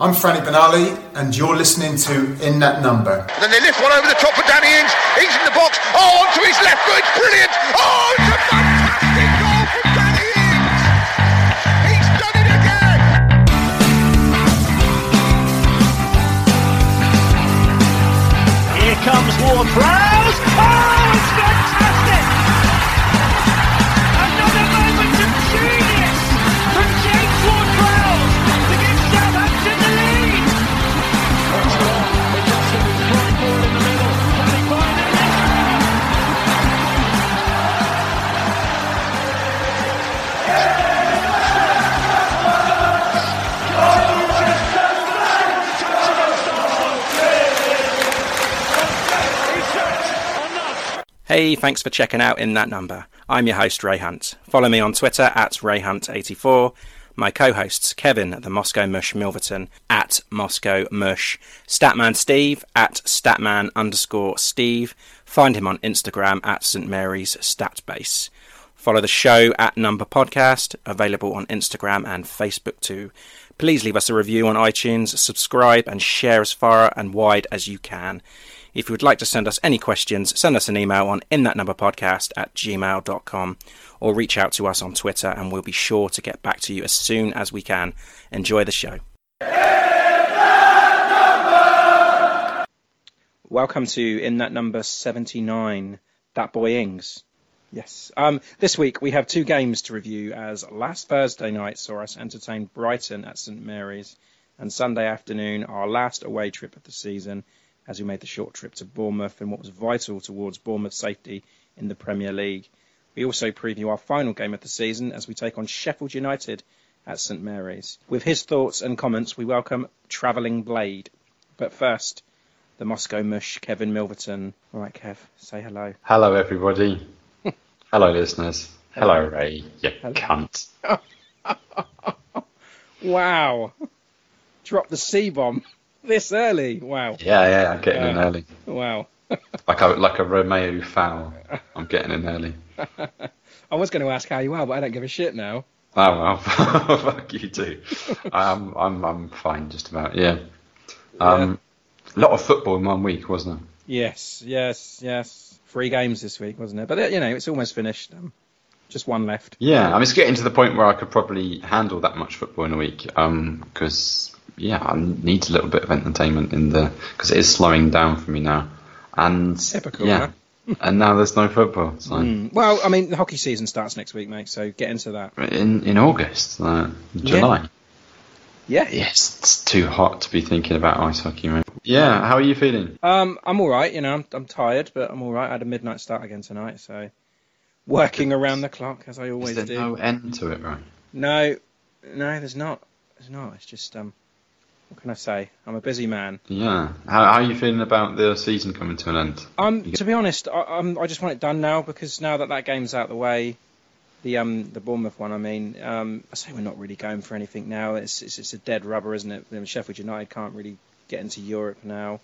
I'm Franny Benali, and you're listening to In That Number. Then they lift one over the top for Danny Ings. Ings in the box. Oh, onto his left foot. Brilliant. Oh, it's a fantastic goal from Danny Ings. He's done it again. Here comes Ward Prowse. Hey, thanks for checking out In That Number. I'm your host, Ray Hunt. Follow me on Twitter at RayHunt84. My co hosts, Kevin, at the Moscow Mush Milverton, at Moscow Mush. Statman Steve, at Statman underscore Steve. Find him on Instagram at St Mary's Statbase. Follow the show at Number Podcast, available on Instagram and Facebook too. Please leave us a review on iTunes, subscribe, and share as far and wide as you can. If you would like to send us any questions, send us an email on inthatnumberpodcast at gmail.com or reach out to us on Twitter and we'll be sure to get back to you as soon as we can. Enjoy the show. Welcome to In That Number 79, That Boy Ings. Yes. Um, this week we have two games to review as last Thursday night saw us entertain Brighton at St Mary's and Sunday afternoon our last away trip of the season as we made the short trip to Bournemouth and what was vital towards Bournemouth's safety in the Premier League. We also preview our final game of the season as we take on Sheffield United at St Mary's. With his thoughts and comments, we welcome Travelling Blade. But first, the Moscow mush, Kevin Milverton. All right, Kev, say hello. Hello, everybody. Hello, listeners. Hello, Ray. You cunt. Wow. Drop the C bomb this early. Wow. Yeah, yeah, I'm getting in Uh, early. Wow. Like a like a Romeo foul. I'm getting in early. I was going to ask how you are, but I don't give a shit now. Oh well, fuck you too. I'm I'm I'm fine, just about. Yeah. Um, a lot of football in one week, wasn't it? Yes, yes, yes. Three games this week, wasn't it? But you know, it's almost finished. Um, just one left. Yeah, I mean, it's getting to the point where I could probably handle that much football in a week. Um, because yeah, I need a little bit of entertainment in the because it is slowing down for me now. And Typical, yeah, and now there's no football. So Mm. Well, I mean, the hockey season starts next week, mate. So get into that. in in August, uh, July. Yeah. Yes, it's too hot to be thinking about ice hockey, mate. Yeah, how are you feeling? Um, I'm all right. You know, I'm, I'm tired, but I'm all right. I had a midnight start again tonight, so working around the clock as I always there do. no end to it, right? No, no, there's not. There's not. It's just um, what can I say? I'm a busy man. Yeah. How, how are you feeling about the season coming to an end? Um, to be honest, I, I'm, I just want it done now because now that that game's out the way, The um the Bournemouth one. I mean, um, I say we're not really going for anything now. It's it's, it's a dead rubber, isn't it? I mean, Sheffield United can't really get into Europe now.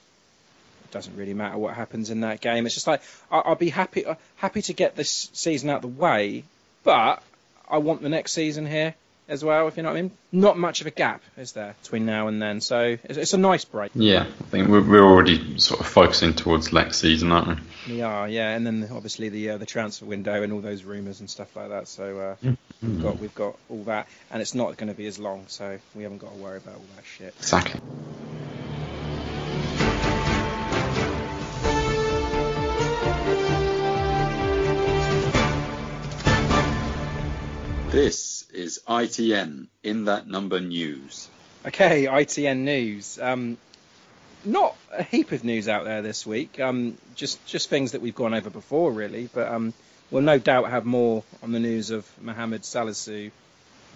It doesn't really matter what happens in that game. It's just like I, I'll be happy uh, happy to get this season out of the way, but I want the next season here as well. If you know what I mean. Not much of a gap is there between now and then, so it's, it's a nice break. Yeah, I think we're, we're already sort of focusing towards next season, aren't we? We are, yeah, and then obviously the uh, the transfer window and all those rumours and stuff like that. So uh, we've got we've got all that, and it's not going to be as long, so we haven't got to worry about all that shit. Exactly. This is ITN in that number news. Okay, ITN news. Um, not a heap of news out there this week. Um, just just things that we've gone over before, really. But um, we'll no doubt have more on the news of Mohamed Salisu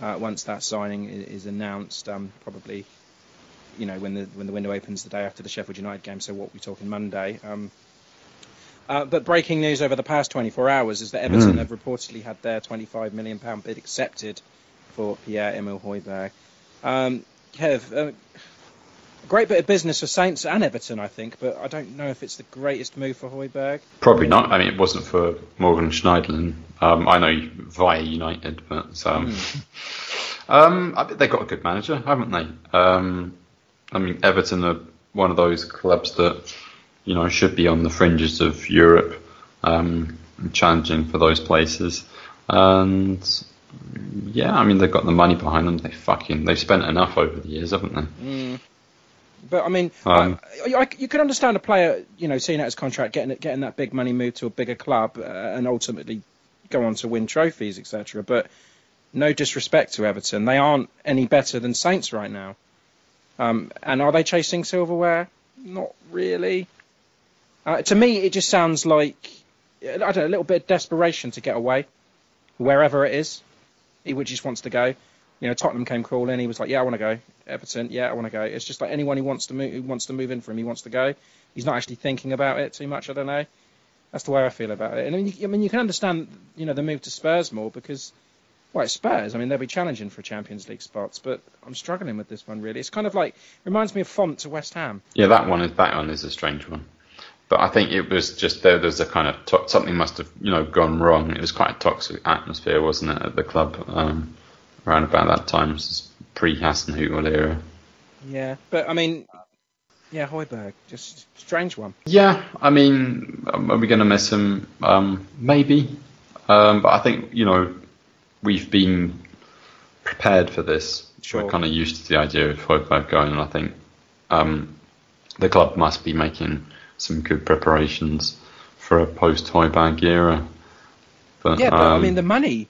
uh, once that signing is, announced. Um, probably, you know, when the when the window opens the day after the Sheffield United game. So what we're talking Monday. Um, uh, but breaking news over the past 24 hours is that Everton Mm. have reportedly had their 25 million pound bid accepted for Pierre Emile Højbjerg. Um, Kev, uh, a great bit of business for Saints and Everton, I think, but I don't know if it's the greatest move for Højbjerg. Probably not. I mean, it wasn't for Morgan Schneiderlin. Um, I know via United, but um, um, I bet they got a good manager, haven't they? Um, I mean, Everton are one of those clubs that you know should be on the fringes of Europe, um, challenging for those places. And yeah, I mean, they've got the money behind them. They fucking they've spent enough over the years, haven't they? Mm. But I mean, Um, I, I, you can understand a player, you know, seeing out his contract, getting getting that big money move to a bigger club, uh, and ultimately go on to win trophies, etc. But no disrespect to Everton, they aren't any better than Saints right now. Um, and are they chasing silverware? Not really. Uh, to me, it just sounds like I don't know, a little bit of desperation to get away, wherever it is. He just wants to go. You know, Tottenham came crawling. He was like, "Yeah, I want to go." Everton, yeah, I want to go. It's just like anyone who wants to move, who wants to move in for him, he wants to go. He's not actually thinking about it too much. I don't know. That's the way I feel about it. And I mean, you, I mean, you can understand, you know, the move to Spurs more because, well, it's Spurs. I mean, they'll be challenging for Champions League spots, but I'm struggling with this one really. It's kind of like reminds me of Fonte to West Ham. Yeah, that one is that one is a strange one. But I think it was just there. There's a kind of to- something must have you know gone wrong. It was quite a toxic atmosphere, wasn't it, at the club um, around about that time? Pre Hasenhüttl era. Yeah, but I mean, yeah, Højbjerg, just strange one. Yeah, I mean, um, are we going to miss him? Um, maybe, um, but I think you know we've been prepared for this. Sure. We're kind of used to the idea of Højbjerg going, and I think um, the club must be making some good preparations for a post Højbjerg era. But, Yeah, but I um, mean the money,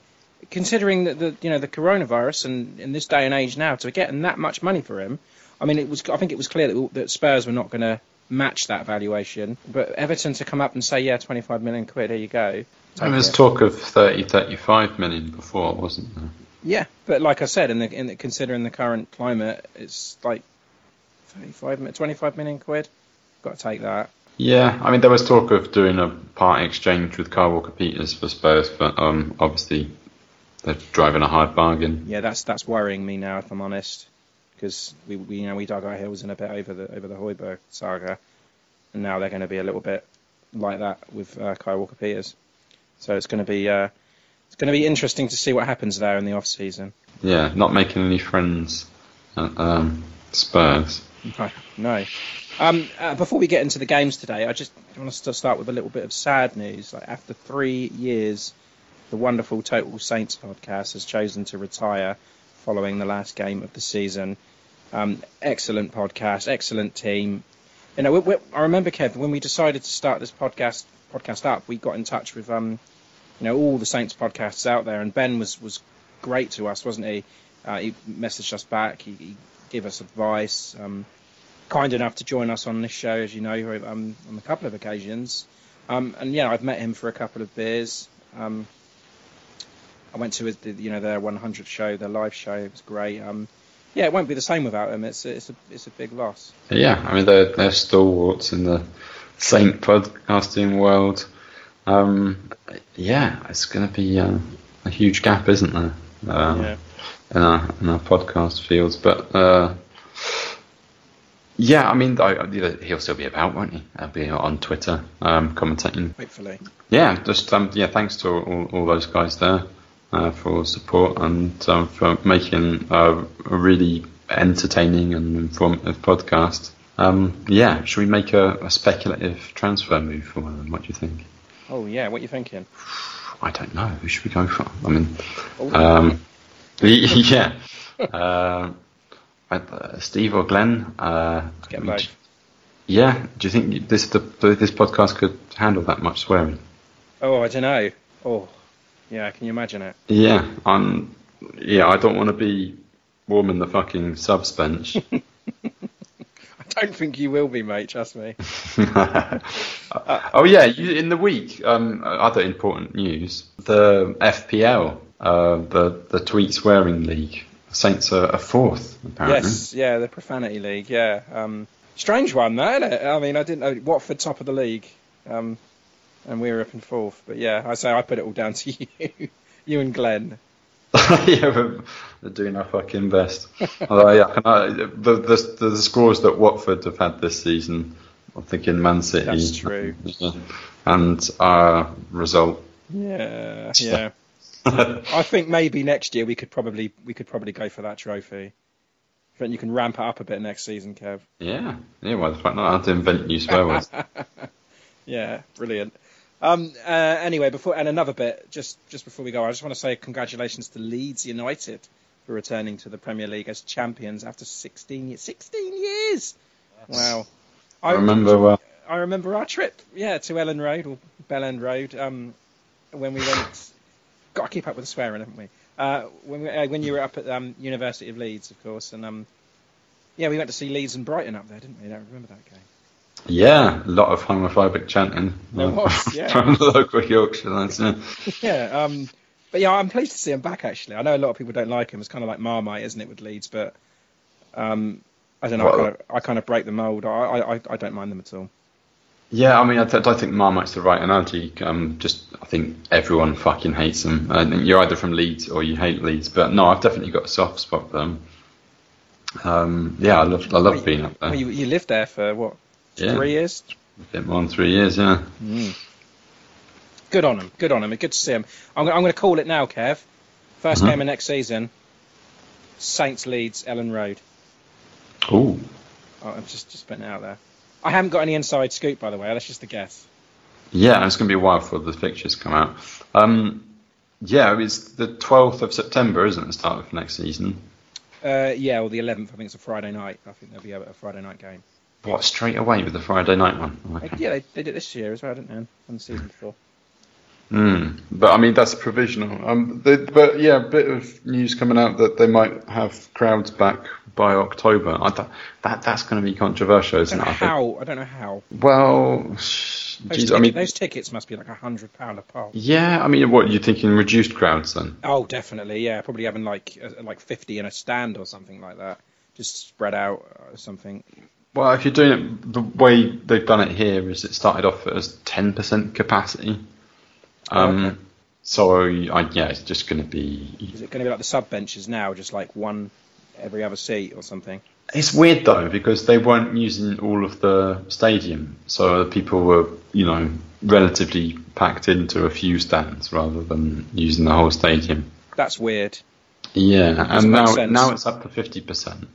considering that the you know the coronavirus and in this day and age now to getting that much money for him, I mean it was I think it was clear that, that Spurs were not going to match that valuation, but Everton to come up and say yeah 25 million quid here you go. there it. talk of 30, 35 million before, wasn't there? Yeah, but like I said, in the, in the considering the current climate, it's like 35 mi- 25 million quid. Got to take that. Yeah, I mean, there was talk of doing a part exchange with Kyle Walker Peters for Spurs, but um, obviously they're driving a hard bargain. Yeah, that's that's worrying me now, if I'm honest, because we, we you know we dug our heels in a bit over the over the Højbjerg saga, and now they're going to be a little bit like that with uh, Kyle Walker Peters. So it's going to be uh, it's going to be interesting to see what happens there in the off season. Yeah, not making any friends at um, Spurs. No, no. Um, uh, before we get into the games today, I just want to start with a little bit of sad news. Like after three years, the wonderful Total Saints podcast has chosen to retire following the last game of the season. Um, excellent podcast, excellent team. You know, we, we, I remember Kev when we decided to start this podcast podcast up, we got in touch with um, you know, all the Saints podcasts out there, and Ben was was great to us, wasn't he? Uh, he messaged us back. He, he gave us advice. Um, kind enough to join us on this show, as you know, um, on a couple of occasions. Um, and yeah, I've met him for a couple of beers. Um, I went to his, the- you know their 100th show, their live show. It was great. Um, yeah, it won't be the same without him. It's a, it's a it's a big loss. Yeah, I mean, they're, they're stalwarts in the Saint podcasting world. Um, yeah, it's going to be uh, a huge gap, isn't there? Um, Yeah. In our in our podcast fields, but uh, yeah, I mean, I, he'll still be about, won't he? He'll be on Twitter um, commentating. Hopefully. Yeah, just um, yeah, thanks to all, all those guys there uh, for support and um, for making uh, a really entertaining and informative podcast. Um, yeah, should we make a, a speculative transfer move for one of them? What do you think? Oh yeah, what are you thinking? I don't know. Who should we go for? I mean, Oh. yeah, uh, uh, Steve or Glenn? Uh, Get. Yeah, do you think this the, this podcast could handle that much swearing? Oh, I don't know. Oh, yeah. Can you imagine it? Yeah, I'm. Yeah, I don't want to be warming the fucking subs bench. I don't think you will be, mate. Trust me. oh yeah, you, in the week, um, other important news: the FPL, uh, the the tweet swearing league. Saints are a fourth apparently. Yes, yeah, the Profanity League. Yeah, um, strange one, that isn't it? I mean, I didn't know Watford top of the league, um, and we were up in fourth. But yeah, I say I put it all down to you, you and Glenn. yeah, we're, we're doing our fucking best. Although, yeah, can I, the, the the scores that Watford have had this season, I'm thinking Man City. That's true. And our result. Yeah, yeah. I think maybe next year we could probably we could probably go for that trophy. I think you can ramp it up a bit next season, Kev. Yeah, yeah. Why the fuck not? I had to invent new swear words. Yeah, brilliant. Um, uh, anyway, before and another bit, just just before we go, I just want to say congratulations to Leeds United for returning to the Premier League as champions after 16 years. 16 years! Wow. I remember well. I remember our trip, yeah, to Elland Road or Bell End Road, um, when we went. Got to keep up with the swearing, haven't we? Uh, when we, uh, when you were up at um, University of Leeds, of course, and um, yeah, we went to see Leeds and Brighton up there, didn't we? I don't remember that game. Yeah, a lot of homophobic chanting. There uh, was, yeah. from the local Yorkshire. Yeah. yeah, um, but yeah, I'm pleased to see him back. Actually, I know a lot of people don't like him. It's kind of like Marmite, isn't it, with Leeds? But um, I don't know. I kind of, I kind of break the mold. I, I- I don't mind them at all. Yeah, I mean, I th- don't think Marmite's the right analogy. Um, just, I think everyone fucking hates them. I think you're either from Leeds or you hate Leeds. But no, I've definitely got a soft spot for them. Um, yeah, I love, I love being up there. Well, you, you lived there for what? Yeah. Three years. A bit more than three years, yeah. Good on him. Good on him. Good to see him. I'm, I'm going to call it now, Kev. 1st Mhm. game of next season. Saints Leeds Elland Road. Ooh. Oh, I'm just just putting it out there. I haven't got any inside scoop, by the way. That's just a guess. Yeah, and it's going to be a while before the pictures come out. Um, yeah, it's the 12th of September, isn't it, the start of next season? Uh, yeah, or the 11th. I think it's a Friday night. I think there'll be a, a Friday night game. What, straight away with the Friday night one? Okay. Yeah, they, they did it this year as well, didn't they? On the season before. Mm, but I mean, that's provisional. Um, they, but yeah, a bit of news coming out that they might have crowds back by October. I th- that that's going to be controversial, I isn't don't it? I how. I don't know how. Well, Those, geez, I mean, those tickets must be like a hundred pound a pop. yeah, I mean, what you're thinking? Reduced crowds then? Oh, definitely. Yeah, probably having like uh, like fifty in a stand or something like that, just spread out or something. Well, if you're doing it the way they've done it here, is it started off as 10% capacity. Um, Okay. So I, yeah, it's just going to be Is it going to be like the sub benches now, just like one every other seat or something? It's weird though because they weren't using all of the stadium, so the people were, you know, relatively packed into a few stands rather than using the whole stadium. That's weird. Yeah, Doesn't and now sense. now it's up to fifty percent.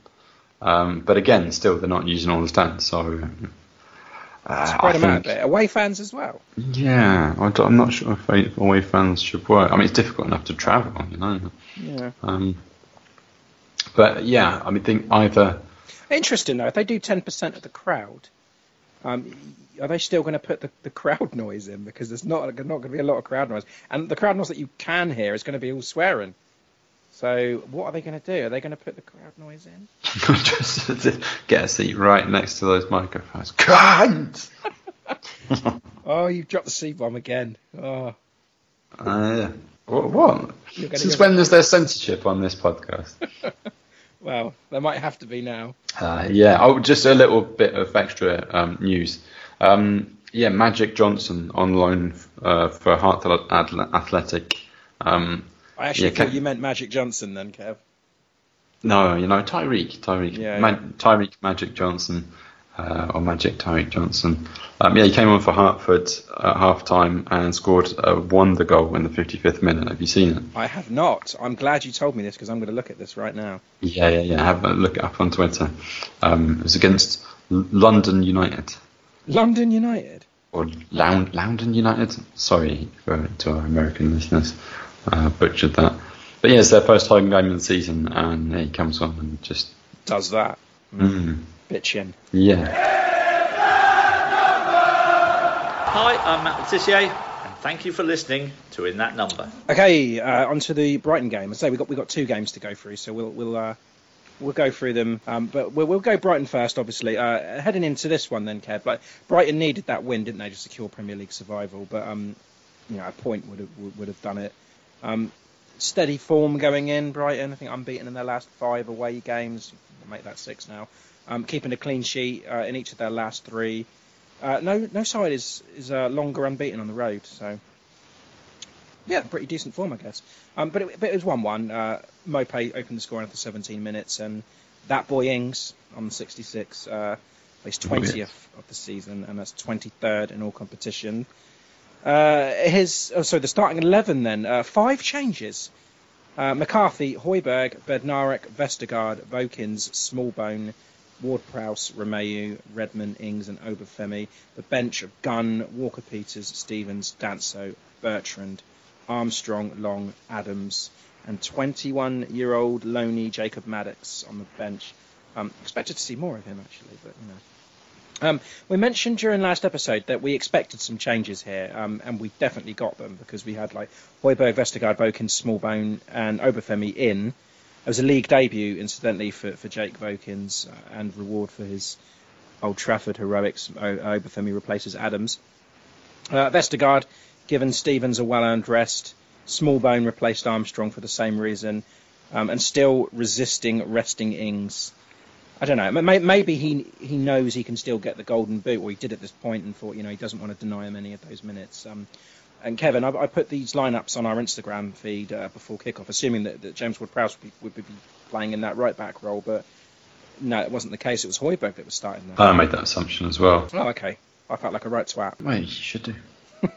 Um, but again, still they're not using all the stands, so Spread I them out a bit. Away fans as well. yeah, I I'm not sure if away fans should work. I mean, it's difficult enough to travel, you know. Yeah. Um, but yeah, I mean, think either. Interesting though. If they do ten percent of the crowd, um, are they still going to put the, the crowd noise in? Because there's not not going to be a lot of crowd noise, and the crowd noise that you can hear is going to be all swearing. So what are they going to do? Are they going to put the crowd noise in? just get a seat right next to those microphones. Can't. Oh, you've dropped the C bomb again. Oh, Uh, what? what? Since when is there censorship on this podcast? well, there might have to be now. uh, yeah, oh, just a little bit of extra um, news. Um, yeah, Magic Johnson on loan uh, for Heart Athletic. Um, I actually Yeah, thought Ke- you meant Magic Johnson then, Kev. No, you know Tyreek, Tyreek, Yeah, Ma- yeah. Tyreek Magic Johnson, uh, or Magic Tyreek Johnson. Um, yeah, he came on for Hartford at half time and scored a wonder goal in the 55th minute. Have you seen it? I have not. I'm glad you told me this because I'm going to look at this right now. Yeah, yeah, yeah. Have a look it up on Twitter. Um, it was against L- London United London United. or Lound- London United. Sorry for, to our American listeners, uh, butchered that. But yeah, it's their first home game of the season, and he comes on and just Does that. mm, Bitchin. yeah. Hi, I'm Matt Le Tissier, and thank you for listening to In That Number. Okay, uh, on to the Brighton game. As I say, we've got, we've got two games to go through, so we'll, we'll, uh, we'll go through them. Um, but we'll, we'll go Brighton first, obviously. Uh, heading into this one then, Kev, like, Brighton needed that win, didn't they, to secure Premier League survival? But, um, you know, a point would have, would- would have done it. Um, steady form going in, Brighton. I think unbeaten in their last five away games. Make that six now. Um, keeping a clean sheet uh, in each of their last three. Uh, no, no side is is uh, longer unbeaten on the road. So, yeah, pretty decent form, I guess. Um, but, it, but it was one-one. Uh, Maupay opened the score after 17 minutes, and that boy Ings on 66 uh, placed 20th of the season, and that's 23rd in all competition. Uh, his oh, so the starting 11 then uh, five changes. Uh, McCarthy, Højbjerg, Bednarek, Vestergaard, Vokins, Smallbone, Ward-Prowse, Romeu, Redmond, Ings, and Obafemi. The bench of Gunn, Walker Peters, Stevens, Danso, Bertrand, Armstrong, Long, Adams, and 21-year-old Loney Jacob Maddox on the bench. Um, expected to see more of him actually, but you know. Um, we mentioned during last episode that we expected some changes here, um, and we definitely got them because we had like Højbjerg, Vestergaard, Vokins, Smallbone, and Obafemi in. It was a league debut, incidentally, for, for Jake Vokins, and reward for his Old Trafford heroics. O- Obafemi replaces Adams. Uh, Vestergaard, given Stevens a well-earned rest. Smallbone replaced Armstrong for the same reason, um, and still resisting resting Ings. I don't know. Maybe he he knows he can still get the golden boot, or he did at this point, and thought you know he doesn't want to deny him any of those minutes. Um, and Kevin, I, I put these lineups on our Instagram feed uh, before kickoff, assuming that, that James Ward-Prowse would be, would be playing in that right back role, but no, it wasn't the case. It was Højbjerg that was starting there. I made that assumption as well. Oh, okay. I felt like a right twat. Well, you should do.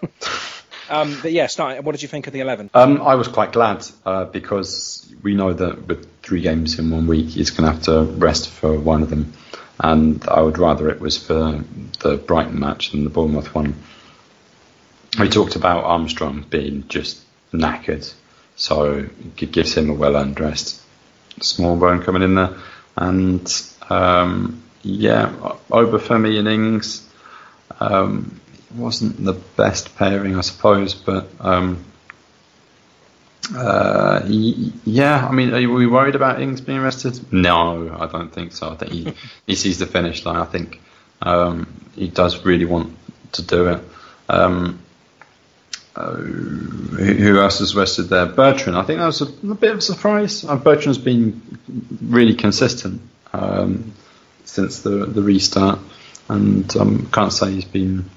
Um, but yeah. What did you think of the eleven? Um, I was quite glad uh, because we know that with three games in one week, he's going to have to rest for one of them, and I would rather it was for the Brighton match than the Bournemouth one. We talked about Armstrong being just knackered, so it gives him a well-earned rest. Smallbone coming in there, and um, yeah, Obafemi and Ings. Um, wasn't the best pairing, I suppose, but um, uh, yeah. I mean, are we worried about Ings being rested? No, I don't think so. I think he, he sees the finish line. I think um, he does really want to do it. Um, uh, who else is rested there? Bertrand. I think that was a, a bit of a surprise. Uh, Bertrand's been really consistent um, since the the restart, and um, can't say he's been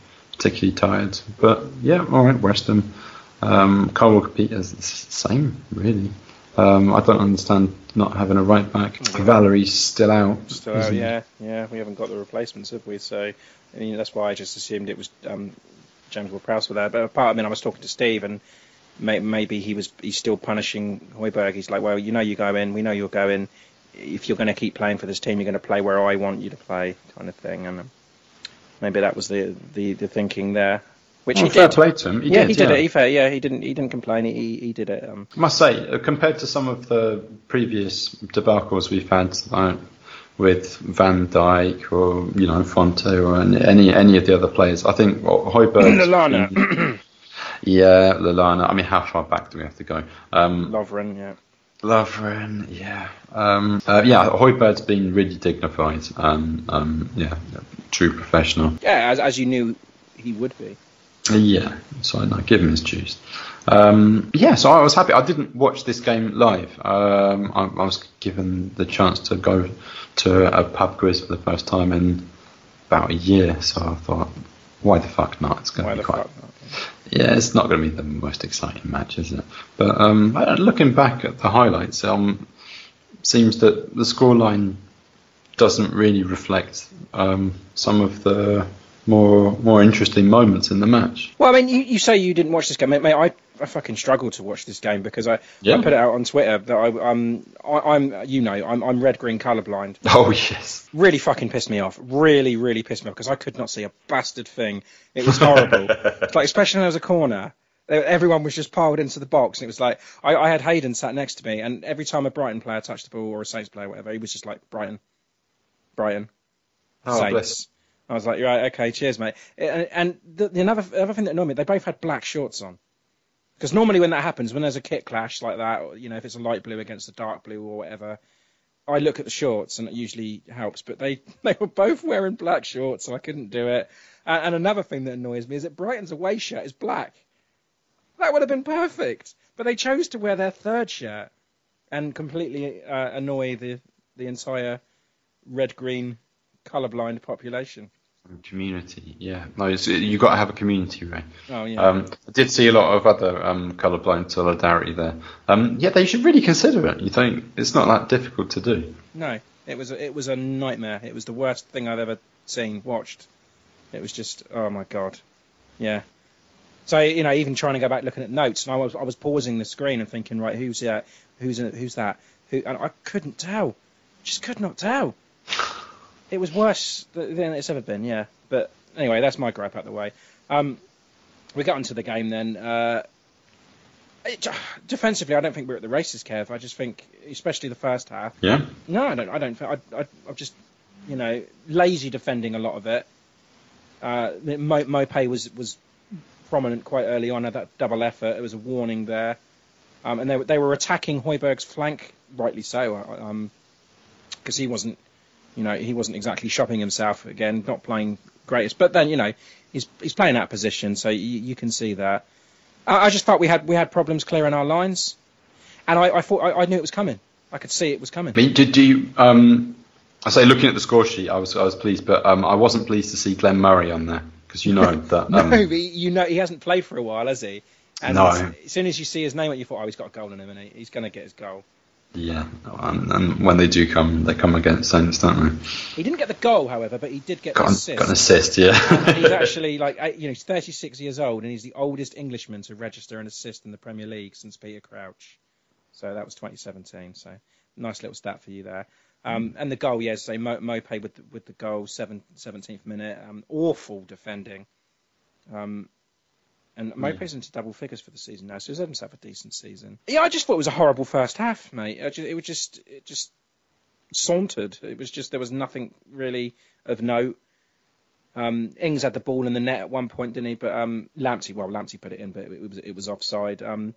particularly tired. But yeah, all right, rest him. Um, Carl Walker Peters, the same really. Um, I don't understand not having a right back. Valery's still out. Still out, isn't he? yeah, yeah. We haven't got the replacements, have we? So, I mean, that's why I just assumed it was um, James Ward-Prowse were there. But apart, I mean, I was talking to Steve, and may, maybe he was he's still punishing Højbjerg. He's like, well, you know, you go in, we know you're going. If you're going to keep playing for this team, you're going to play where I want you to play, kind of thing. And um, maybe that was the, the, the thinking there. Which Well, he fair did. play to him. He yeah, did, he did yeah. it. He fair, yeah, he didn't. He didn't complain. He he did it. Um, I must say, uh, compared to some of the previous debacles we've had, like with Van Dijk or you know Fonte or any any, of the other players, I think Højbjerg. Lallana. yeah, Lallana. I mean, how far back do we have to go? Um, Lovren, yeah. Lovren, yeah, um, uh, yeah. Højbjerg's been really dignified and um, yeah, true professional. Yeah, as, as you knew he would be. Yeah, so I give him his dues. Um, yeah, so I was happy. I didn't watch this game live. Um, I, I was given the chance to go to a pub quiz for the first time in about a year, so I thought why the fuck not? It's going to be quite. Yeah, it's not going to be the most exciting match, is it? But um, looking back at the highlights, um, seems that the scoreline doesn't really reflect um, some of the more more interesting moments in the match. Well, I mean, you, you say you didn't watch this game, mate. mate I, I fucking struggled to watch this game because I, Yeah. I put it out on Twitter that I, um, I, I'm, you know, I'm, I'm red green colorblind. Oh yes, Really fucking pissed me off. Really, really pissed me off because I could not see a bastard thing. It was horrible. Like, especially when there was a corner. Everyone was just piled into the box, and it was like I, I had Hayden sat next to me, and every time a Brighton player touched the ball or a Saints player, whatever, he was just like Brighton, Brighton, Oh, Saints. bless. I was like, right, okay, cheers, mate. And, the, the another other thing that annoyed me, they both had black shorts on. Because normally when that happens, when there's a kit clash like that, or, you know, if it's a light blue against a dark blue or whatever, I look at the shorts and it usually helps. But they, they were both wearing black shorts, so I couldn't do it. And, and another thing that annoys me is that Brighton's away shirt is black. That would have been perfect. But they chose to wear their third shirt and completely uh, annoy the, the entire red green colourblind population. Community. Yeah, no, it's, you got to have a community, right? Oh, yeah. Um, I did see a lot of other um, colourblind solidarity there. Um, yeah, they should really consider it. You think it's not that difficult to do? No, it was a, it was a nightmare. It was the worst thing I've ever seen, watched. It was just oh my god, yeah. So you know, even trying to go back looking at notes, and I was I was pausing the screen and thinking, right, who's that? Who's who's that? Who? And I couldn't tell, just could not tell. It was worse than it's ever been, yeah. But anyway, that's my gripe out the way. Um, we got into the game then. Uh, it, defensively, I don't think we're at the races, Kev. I just think, especially the first half, Yeah. no, I don't. I don't. I, I, I'm just, you know, lazy defending a lot of it. Uh, Mo, Maupay was was prominent quite early on at that double effort. It was a warning there, um, and they were- they were attacking Højbjerg's flank, rightly so, uh, um, because he wasn't, you know, he wasn't exactly shopping himself again, not playing greatest. But then, you know, he's he's playing that position, so you, you can see that. I, I just thought we had we had problems clearing our lines, and I, I thought I, I knew it was coming. I could see it was coming. I mean, did you? Um, I say, looking at the score sheet, I was I was pleased, but um, I wasn't pleased to see Glenn Murray on there because you know that. No, Um, but you know he hasn't played for a while, has he? And No. as, as soon as you see his name, you thought, oh, he's got a goal in him, and he? he's going to get his goal. Yeah, and, and when they do come, they come against Saints, don't they? He didn't get the goal, however, but he did get Got, an, assist. got an assist, yeah. He's actually like, you know, he's 36 years old, and he's the oldest Englishman to register an assist in the Premier League since Peter Crouch. So that was 2017. So nice little stat for you there. Um, and the goal, yes, say Mo, Maupay with the, with the goal, seven, 17th minute. Um, awful defending. Um, and Maupay's into double figures for the season now, so he's had himself a decent season. Yeah, I just thought it was a horrible first half, mate. I ju- it was just, it just sauntered. It was just there was nothing really of note. Um, Ings had the ball in the net at one point, didn't he? But um, Lamptey, well, Lamptey put it in, but it was it was offside. Um,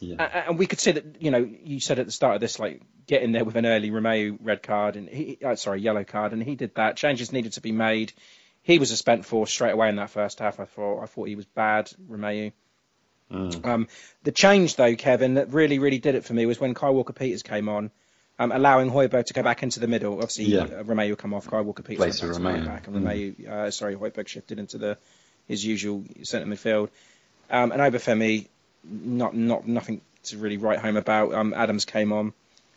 Yeah. and we could see that, you know, you said at the start of this, like, get in there with an early Romeo red card, and he, uh, sorry, yellow card, and he did that. Changes needed to be made. He was a spent force straight away in that first half. I thought, I thought he was bad, Romeo. Um, the change, though, Kevin, that really, really did it for me was when Kyle Walker Peters came on, um, allowing Højbjerg to go back into the middle. Obviously, Yeah. uh, come off, Kyle Walker Peters Place went back to right Romeo. back, and Romeo, uh, sorry, Hoiberg shifted into the his usual centre midfield. Um, and Obafemi, not not nothing to really write home about. Um, Adams came on,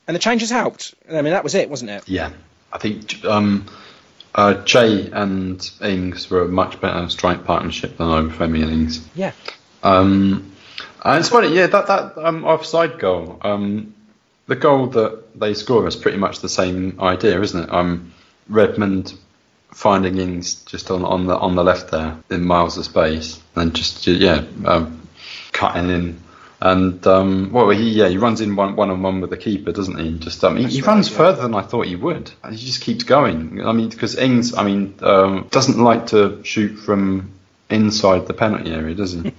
and the changes helped. I mean, that was it, wasn't it? Yeah, I think um, uh, Che and Ings were a much better strike partnership than Obafemi and Ings. Yeah. Um, and it's funny, yeah, that that um, offside goal, um, the goal that they score is pretty much the same idea, isn't it? Um, Redmond finding Ings just on on the on the left there in miles of space, and just yeah, um, cutting in. And um, well, he yeah he runs in one one on one with the keeper, doesn't he? Just um, he, he right, runs yeah. further than I thought he would. He just keeps going. I mean, because Ings, I mean, um, doesn't like to shoot from inside the penalty area, does he?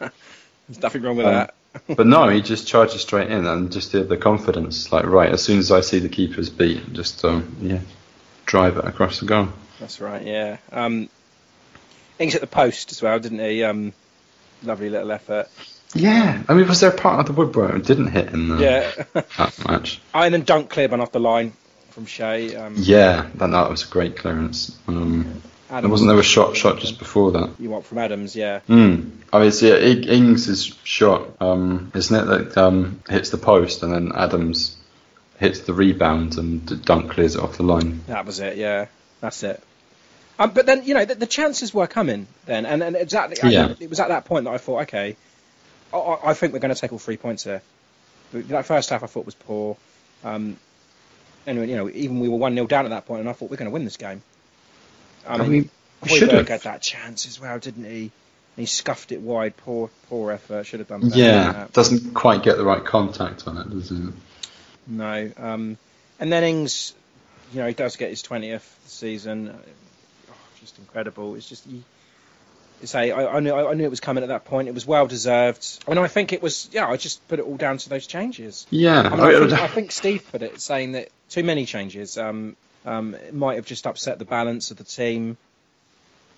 There's nothing wrong with Um, that. but no, he just charges straight in and just the, the confidence, like right, as soon as I see the keeper's beat, just um, yeah, drive it across the goal. That's right. Yeah. Um, Ings at the post as well, didn't he? Um, lovely little effort. Yeah, I mean, was there a part of the woodwork it didn't hit in the Yeah. that match? Iron and then dunk cleared one off the line from Che. Um, Yeah, that, that was a great clearance. Um, There wasn't there a shot shot just before that. You want from Adams, yeah. Hmm. I mean, yeah, Ings' shot, um, isn't it, that um, hits the post and then Adams hits the rebound and dunk clears it off the line. That was it, yeah. That's it. Um, but then, you know, the, the chances were coming then, and, and exactly, I- it was at that point that I thought, okay, I- I, I think we're going to take all three points here. But That first half I thought was poor. Um, anyway, you know, even we were 1 0 down at that point, and I thought we're going to win this game. I I mean, mean, we Højbjerg had that chance as well, didn't he? He scuffed it wide. Poor, poor effort. Should have done better. Yeah, doesn't quite get the right contact on it, does it? No. Um, and then Ings, you know, he does get his 20th season. Oh, just incredible. It's just, you say, I, I, knew, I knew it was coming at that point. It was well deserved. And I think it was, yeah, I just put it all down to those changes. Yeah, I, mean, I- think, I think Steve put it saying that too many changes um, um, it might have just upset the balance of the team.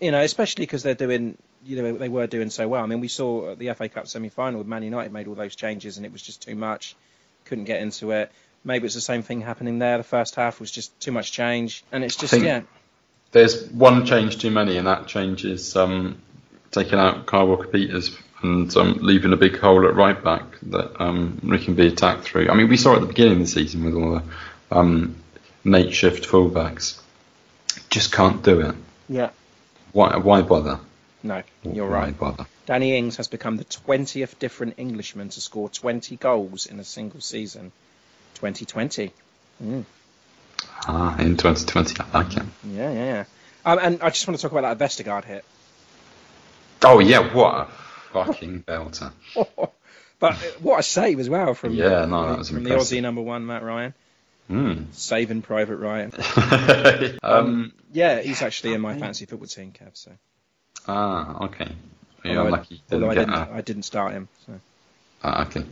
You know, especially because they're doing, you know, they were doing so well. I mean, we saw the FA Cup semi-final with Man United made all those changes and it was just too much. Couldn't get into it. Maybe it's the same thing happening there. The first half was just too much change, and it's just yeah, There's one change too many, and that change is um, taking out Kyle Walker Peters and um, leaving a big hole at right back that um, we can be attacked through. I mean, we saw at the beginning of the season with all the um, makeshift fullbacks. Just can't do it. yeah. Why, why bother? No, you're Why right. bother? Danny Ings has become the 20th different Englishman to score 20 goals in a single season. 2020. Mm. Ah, in 2020, I like it. Yeah, yeah, yeah. Um, and I just want to talk about that Vestergaard hit. Oh yeah, what a fucking belter! But uh, what a save as well from Yeah, no, that was from the. Aussie number one, Matt Ryan, Mm. saving Private Ryan. um, Yeah, he's actually in my fancy football team, Kev. So ah, okay. You're although I- lucky you didn't although I didn't, a- I didn't start him. So. Ah, okay.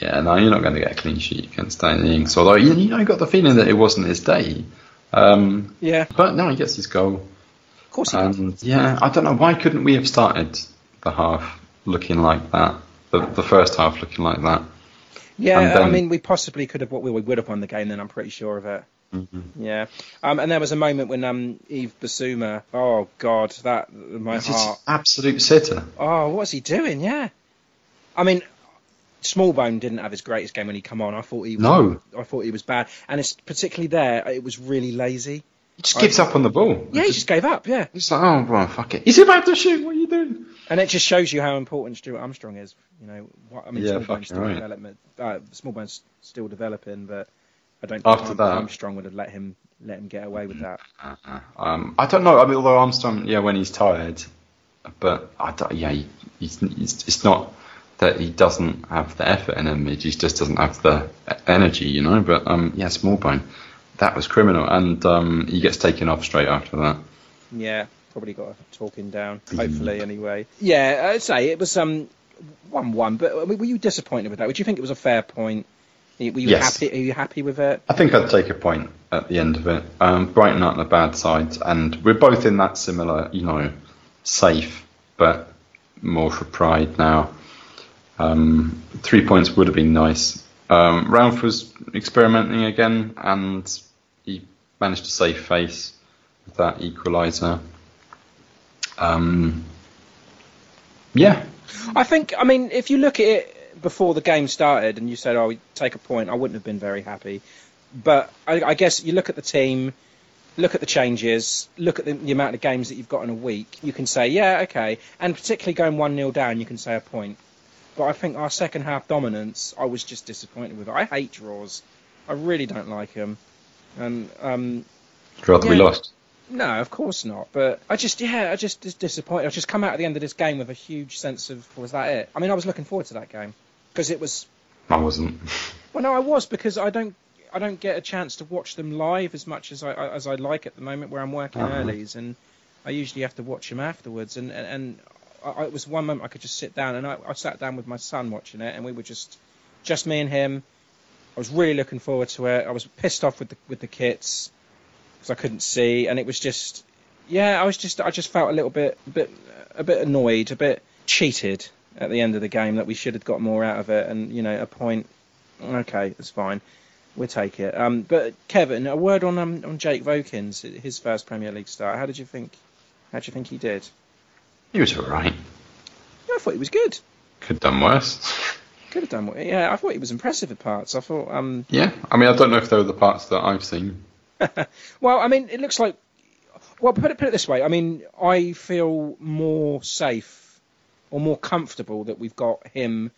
Yeah, no, you're not going to get a clean sheet against Danny Ings. Although you, you know, I got the feeling that it wasn't his day. Um, Yeah, but no, he gets his goal. Course he does. And yeah, I don't know why couldn't we have started the half looking like that, the, the first half looking like that. Yeah, and I then- mean, we possibly could have. We we would have won the game. Then I'm pretty sure of it. Mm-hmm. Yeah, um, and there was a moment when um, Yves Bissouma. Oh God, that my It's heart. absolute sitter. Oh, what's he doing? Yeah, I mean, Smallbone didn't have his greatest game when he come on. I thought he was, No. I thought he was bad, and it's particularly there. It was really lazy. He just gives up on the ball. Yeah, he just gave up. Yeah, He's like, oh, well, fuck it. He's about to shoot. What are you doing? and it just shows you how important Stuart Armstrong is. You know, what, I mean, Yeah, Smallbone's fucking still right. development. Uh, Smallbone's still developing, but I don't think After that- Armstrong would have let him let him get away with that. Um, I don't know. I mean, although Armstrong, yeah, when he's tired, but I don't, yeah, he, he's, he's, it's not that he doesn't have the effort in him. He just just doesn't have the energy, you know. But um, yeah, Smallbone, that was criminal, and um, he gets taken off straight after that. Yeah, probably got a talking down. Hopefully, anyway. Yeah, I'd say it was um one one. But were you disappointed with that? Would you think it was a fair point? Were you Yes. happy? Are you happy with it? I think I'd take a point at the end of it. Um, Brighton aren't the bad side, and we're both in that similar, you know, safe, but more for pride now. Um, three points would have been nice. Um, Ralph was experimenting again, and he managed to save face with that equaliser. Um, yeah, I think. I mean, if you look at it before the game started, and you said, "Oh, we take a point," I wouldn't have been very happy. But I, I guess you look at the team, look at the changes, look at the, the amount of games that you've got in a week. You can say, "Yeah, okay," and particularly going one 0 down, you can say a point. But I think our second half dominance, I was just disappointed with. I hate draws. I really don't like them. And um, rather we lost. no, of course not. But I just, yeah, I just is disappointed. I just come out at the end of this game with a huge sense of, was that it? I mean, I was looking forward to that game because it was. I wasn't. Well, no, I was because I don't, I don't get a chance to watch them live as much as I as I like at the moment where I'm working Uh-huh. earlys, and I usually have to watch them afterwards. And and, and I, I- it was one moment I could just sit down, and I, I sat down with my son watching it, and we were just, just me and him. I was really looking forward to it. I was pissed off with the with the kits because I couldn't see, and it was just, yeah, I was just, I just felt a little bit, a bit, a bit annoyed, a bit cheated at the end of the game that we should have got more out of it, and you know, a point. Okay, that's fine. We'll take it. Um, but Kevin, a word on um, on Jake Vokins, his first Premier League start. How did you think How do you think he did? He was all right. Yeah, I thought he was good. Could have done worse. Could have done. Worse. Yeah, I thought he was impressive at parts. I thought. Um, Yeah, I mean, I don't know if they were the parts that I've seen. well, I mean, it looks like. Well, put it put it this way. I mean, I feel more safe or more comfortable that we've got him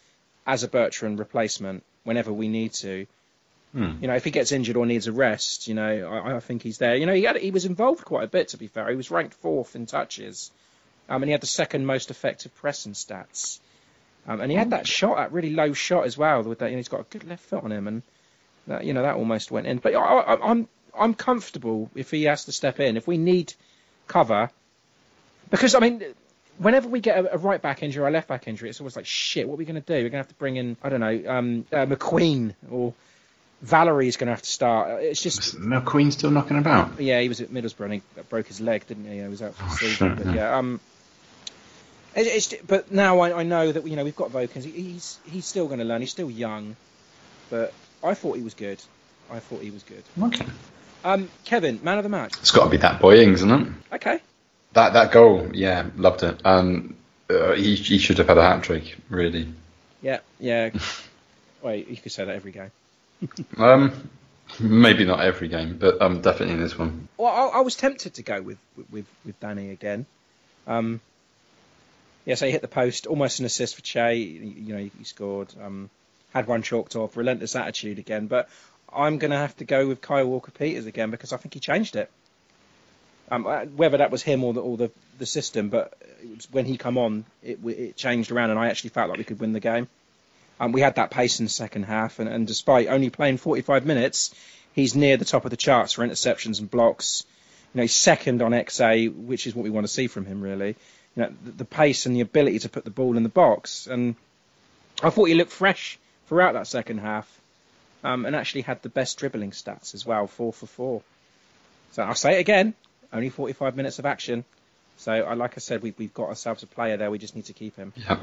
as a Bertrand replacement whenever we need to. Hmm. You know, if he gets injured or needs a rest, you know, I, I think he's there. You know, he had, he was involved quite a bit. To be fair, he was ranked fourth in touches, um, and he had the second most effective pressing stats. Um, and he had that shot, that really low shot as well. With that, you know, he's got a good left foot on him, and that, you know that almost went in. But I, I, I'm I'm comfortable if he has to step in. If we need cover, because I mean, whenever we get a, a right back injury or a left back injury, it's always like shit. What are we going to do? We're going to have to bring in I don't know um, uh, McQueen or Valery's going to have to start. It's just McQueen still knocking about. yeah, he was at Middlesbrough and he broke his leg, didn't he? He was out for the Oh, season. shit, but yeah. yeah, um, it, it's but now I, I know that you know we've got Vokins. He's he's still going to learn. He's still young, but I thought he was good. I thought he was good. Okay. Um, Kevin, man of the match. It's got to be that boy isn't it? Okay. That that goal, yeah, loved it. Um, uh, he he should have had a hat trick, really. Yeah, yeah. Wait, you could say that every game. Um, maybe not every game, but um, definitely in this one. Well, I, I was tempted to go with with with Danny again. Um, yeah, so he hit the post, almost an assist for Che. You know, he scored. Um, had one chalked off, relentless attitude again. But I'm going to have to go with Kyle Walker Peters again because I think he changed it. Um, uh, whether that was him or the or the, the system, but when he come on, it it changed around, and I actually felt like we could win the game. Um, we had that pace in the second half, and, and despite only playing 45 minutes, he's near the top of the charts for interceptions and blocks. You know, he's second on XA, which is what we want to see from him, really. You know, the, the pace and the ability to put the ball in the box, and I thought he looked fresh throughout that second half, um, and actually had the best dribbling stats as well, four for four. So I'll say it again, only 45 minutes of action. So, I, like I said, we, we've got ourselves a player there. We just need to keep him. Yeah,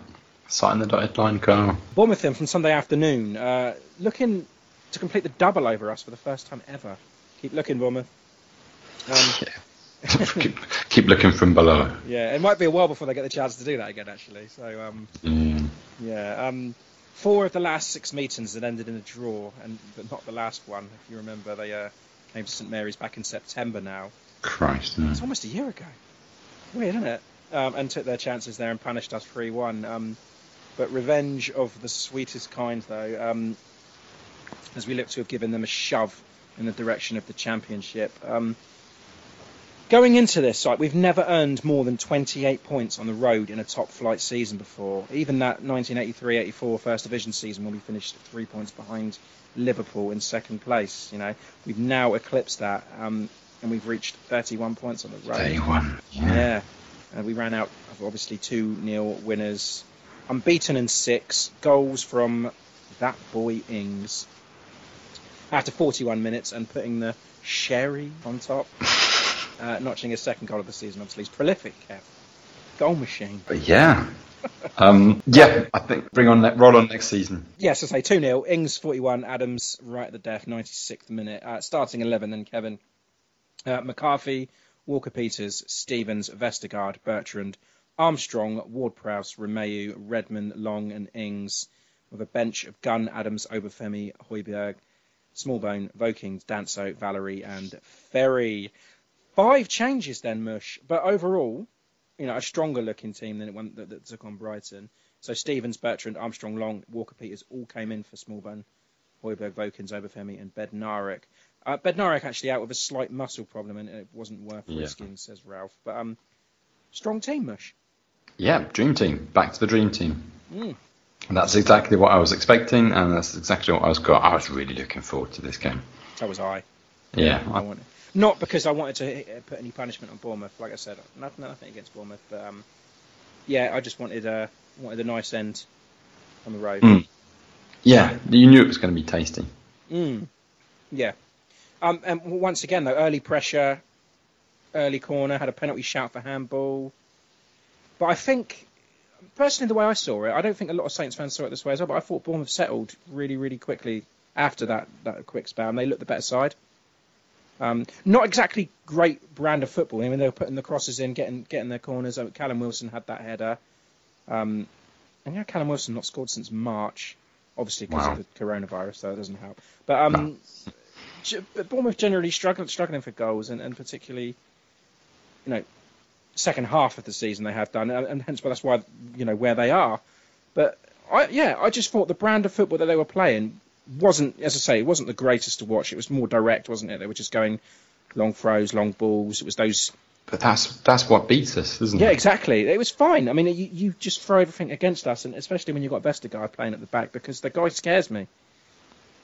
sign the dotted line, Carl. Bournemouth then from Sunday afternoon, uh, looking to complete the double over us for the first time ever. Keep looking, Bournemouth. Um, keep, keep looking from below. yeah, it might be a while before they get the chance to do that again, actually. So, um, Mm. yeah, um, four of the last six meetings had ended in a draw, and but not the last one. If you remember, they uh, came to St Mary's back in September now. Christ. no. It's almost a year ago. Weird, isn't it? Um, and took their chances there and punished us 3 1. Um, but revenge of the sweetest kind, though, um, as we look to have given them a shove in the direction of the championship. Going into this, like, we've never earned more than 28 points on the road in a top flight season before. Even that 1983 84 First Division season when we finished three points behind Liverpool in second place. You know, we've now eclipsed that. Um, and we've reached 31 points on the road. 31. Yeah. Yeah. And we ran out of obviously two nil winners. Unbeaten in six. Goals from that boy Ings. After 41 minutes and putting the sherry on top. Uh, notching his second goal of the season, obviously. He's prolific, Kev. Goal machine. But yeah. Um, yeah, I think bring on ne- roll on next season. Yes, I say 2 0. Ings 41, Adams right at the death, 96th minute. Uh, starting 11 then, Kevin. Uh, McCarthy, Walker Peters, Stevens, Vestergaard, Bertrand, Armstrong, Ward Prowse, Romeu, Redmond, Long, and Ings, with a bench of Gunn, Adams, Obafemi, Højbjerg, Smallbone, Vokins, Danso, Valery, and Ferry. Five changes then, Mush, but overall, you know, a stronger looking team than it one that, that took on Brighton. So Stevens, Bertrand, Armstrong, Long, Walker Peters all came in for Smallbone, Højbjerg, Vokins, Obafemi, and Bednarek. Uh, Bednarek actually out with a slight muscle problem, and it wasn't worth Yeah. risking, says Ralph. But um, strong team, Mush. Yeah, dream team. Back to the dream team. Mm. And that's exactly what I was expecting, and that's exactly what I was got. I was really looking forward to this game. So was I. Yeah, I I- wanted, not because I wanted to uh, put any punishment on Bournemouth. Like I said, nothing, nothing against Bournemouth, but um, yeah, I just wanted a wanted a nice end on the road. Mm. yeah. You knew it was going to be tasty. Mm. Yeah. Um, and once again, though, early pressure, early corner, had a penalty shout for handball. But I think, personally, the way I saw it, I don't think a lot of Saints fans saw it this way as well, but I thought Bournemouth settled really, really quickly after that, that quick spell, and they looked the better side. Um, not exactly great brand of football. I mean, they were putting the crosses in, getting getting their corners. Uh, Callum Wilson had that header. Um, and yeah, Callum Wilson not scored since March, obviously because Wow. of the coronavirus, so that doesn't help. But um, but Bournemouth generally struggling struggling for goals, and, and particularly, you know, second half of the season they have done, and, and hence why that's why you know where they are. But I yeah, I just thought the brand of football that they were playing wasn't, as I say, it wasn't the greatest to watch. It was more direct, wasn't it? They were just going long throws, long balls. It was those But that's that's what beats us, isn't yeah, it? Yeah, exactly. It was fine. I mean, you, you just throw everything against us, and especially when you've got Vestergaard playing at the back, because the guy scares me.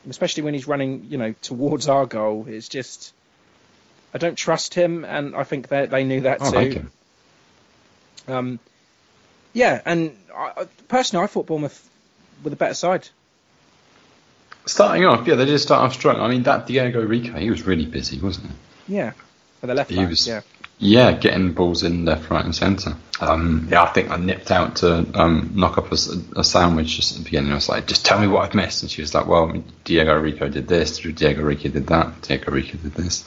Especially when he's running, you know, towards our goal. It's just, I don't trust him, and I think they they knew that I too. like him. Um, yeah, and I- personally, I thought Bournemouth were the better side. Starting off, yeah, they did start off strong. I mean, that Diego Rico, he was really busy, wasn't he? Yeah, for the left He back. was- Yeah, Yeah, getting balls in left, right, and centre. Um, yeah, I think I nipped out to um, knock up a sandwich just at the beginning. I was like, "Just tell me what I've missed." And she was like, "Well, Diego Rico did this. Diego Rico did that. Diego Rico did this."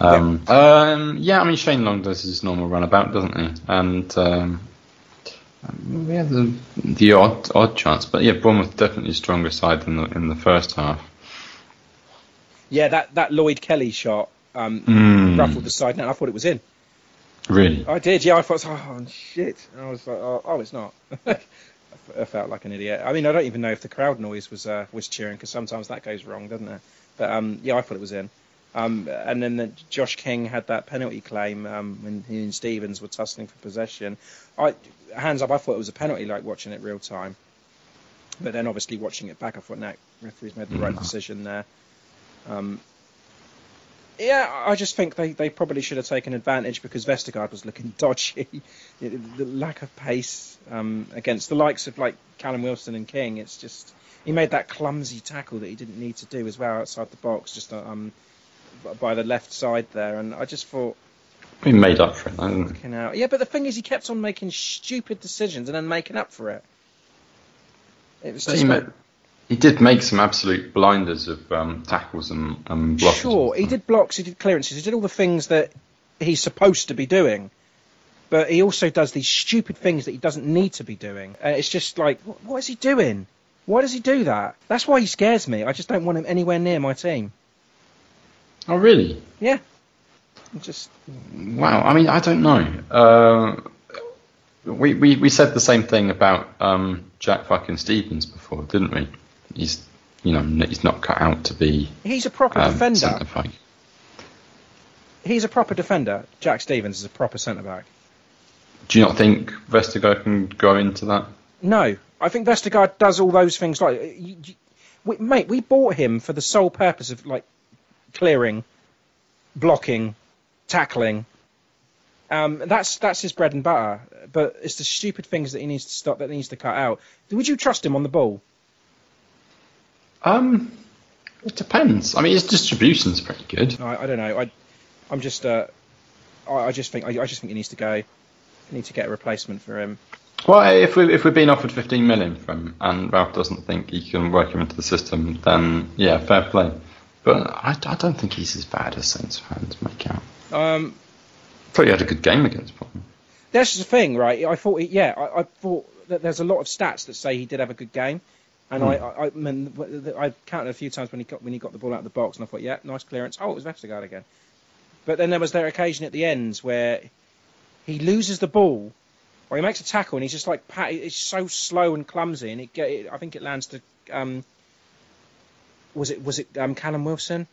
Um, um, yeah, I mean Shane Long does his normal runabout, doesn't he? And um, we had the, the odd odd chance, but yeah, Bournemouth definitely a stronger side than the, in the first half. yeah. That that Lloyd Kelly shot um, Mm. ruffled the side net. I thought it was in. Really, I did, yeah. I thought, oh shit. I was like, oh, oh it's not. I felt like an idiot. I mean, I don't even know if the crowd noise was uh, was cheering because sometimes that goes wrong, doesn't it? But um, yeah, I thought it was in. Um, and then the, Josh King had that penalty claim um, when he and Stevens were tussling for possession. I hands up, I thought it was a penalty, like watching it real time. But then obviously watching it back, I thought, no, referee's made the right decision there. Um, yeah, I just think they, they probably should have taken advantage because Vestergaard was looking dodgy. the lack of pace um, against the likes of like Callum Wilson and King, it's just he made that clumsy tackle that he didn't need to do as well outside the box, just um, by the left side there. And I just thought, we made up for it, didn't we? fucking hell. yeah. But the thing is, he kept on making stupid decisions and then making up for it. It was But just he, like- he did make some absolute blinders of um, tackles and, and blocks. Sure, he did blocks, he did clearances, he did all the things that he's supposed to be doing. But he also does these stupid things that he doesn't need to be doing. Uh, it's just like, what, what is he doing? Why does he do that? That's why he scares me. I just don't want him anywhere near my team. Oh, really? Yeah. Just Wow. I mean, I don't know. Uh, we, we we said the same thing about um, Jack fucking Stevens before, didn't we? He's you know he's not cut out to be he's a proper um, defender. He's a proper defender. Jack Stevens is a proper centre back. Do you not think Vestergaard can go into that? No, I think Vestergaard does all those things. Like, you, you, we, mate, we bought him for the sole purpose of like clearing, blocking, tackling. Um, that's that's his bread and butter. But it's the stupid things that he needs to stop, that he needs to cut out. Would you trust him on the ball? Um, it depends. I mean, his distribution's pretty good. I, I don't know. I, I'm just, uh, I, I just think, I, I just think he needs to go. We need to get a replacement for him. Well, if we if we're being offered 15 million from him and Ralph doesn't think he can work him into the system, then yeah, fair play. But I, I don't think he's as bad as Saints fans make out. Um, thought he had a good game against Bournemouth. That's the thing, right? I thought, he, yeah, I, I thought that there's a lot of stats that say he did have a good game, and Hmm. I, I, I, mean, I counted a few times when he got when he got the ball out of the box, and I thought, yeah, nice clearance. Oh, it was Vestergaard again. But then there was that occasion at the ends where he loses the ball, or he makes a tackle, and he's just like, pat, it's so slow and clumsy, and it, get, it I think it lands to, um, was it was it um, Callum Wilson,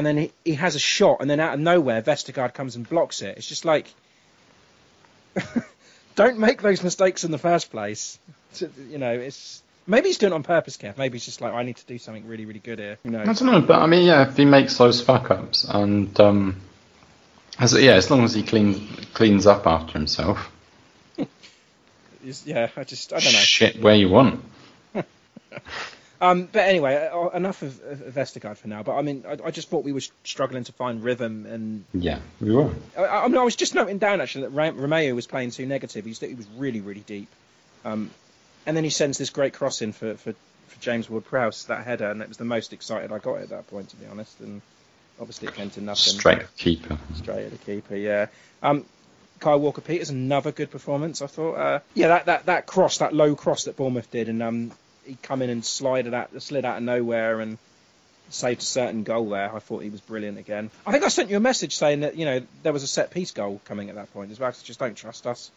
and then he, he has a shot, and then out of nowhere, Vestergaard comes and blocks it. It's just like. don't make those mistakes in the first place. To- You know, it's maybe he's doing it on purpose, Kev. Maybe he's just like, I need to do something really, really good here. Who knows? I don't know, but I mean, yeah, if he makes those fuck ups and um, as, yeah, as long as he cleans cleans up after himself, yeah, I just, I don't know. shit where you want. Um, but anyway, uh, enough of, of Vestergaard for now. But I mean, I, I just thought we were struggling to find rhythm, and Yeah, we were. I, I mean, I was just noting down actually that Romeu was playing too negative. He was, he was really, really deep. Um, and then he sends this great cross in for, for, for James Ward-Prowse, that header, and it was the most excited I got at that point, to be honest. And obviously it came to nothing. Straight keeper. Straight at the keeper, yeah. Um, Kyle Walker Peters, another good performance, I thought. Uh, yeah, that, that, that cross, that low cross that Bournemouth did, and um, he come in and slid out, slid out of nowhere and saved a certain goal there. I thought he was brilliant again. I think I sent you a message saying that you know there was a set piece goal coming at that point as well. Just don't trust us.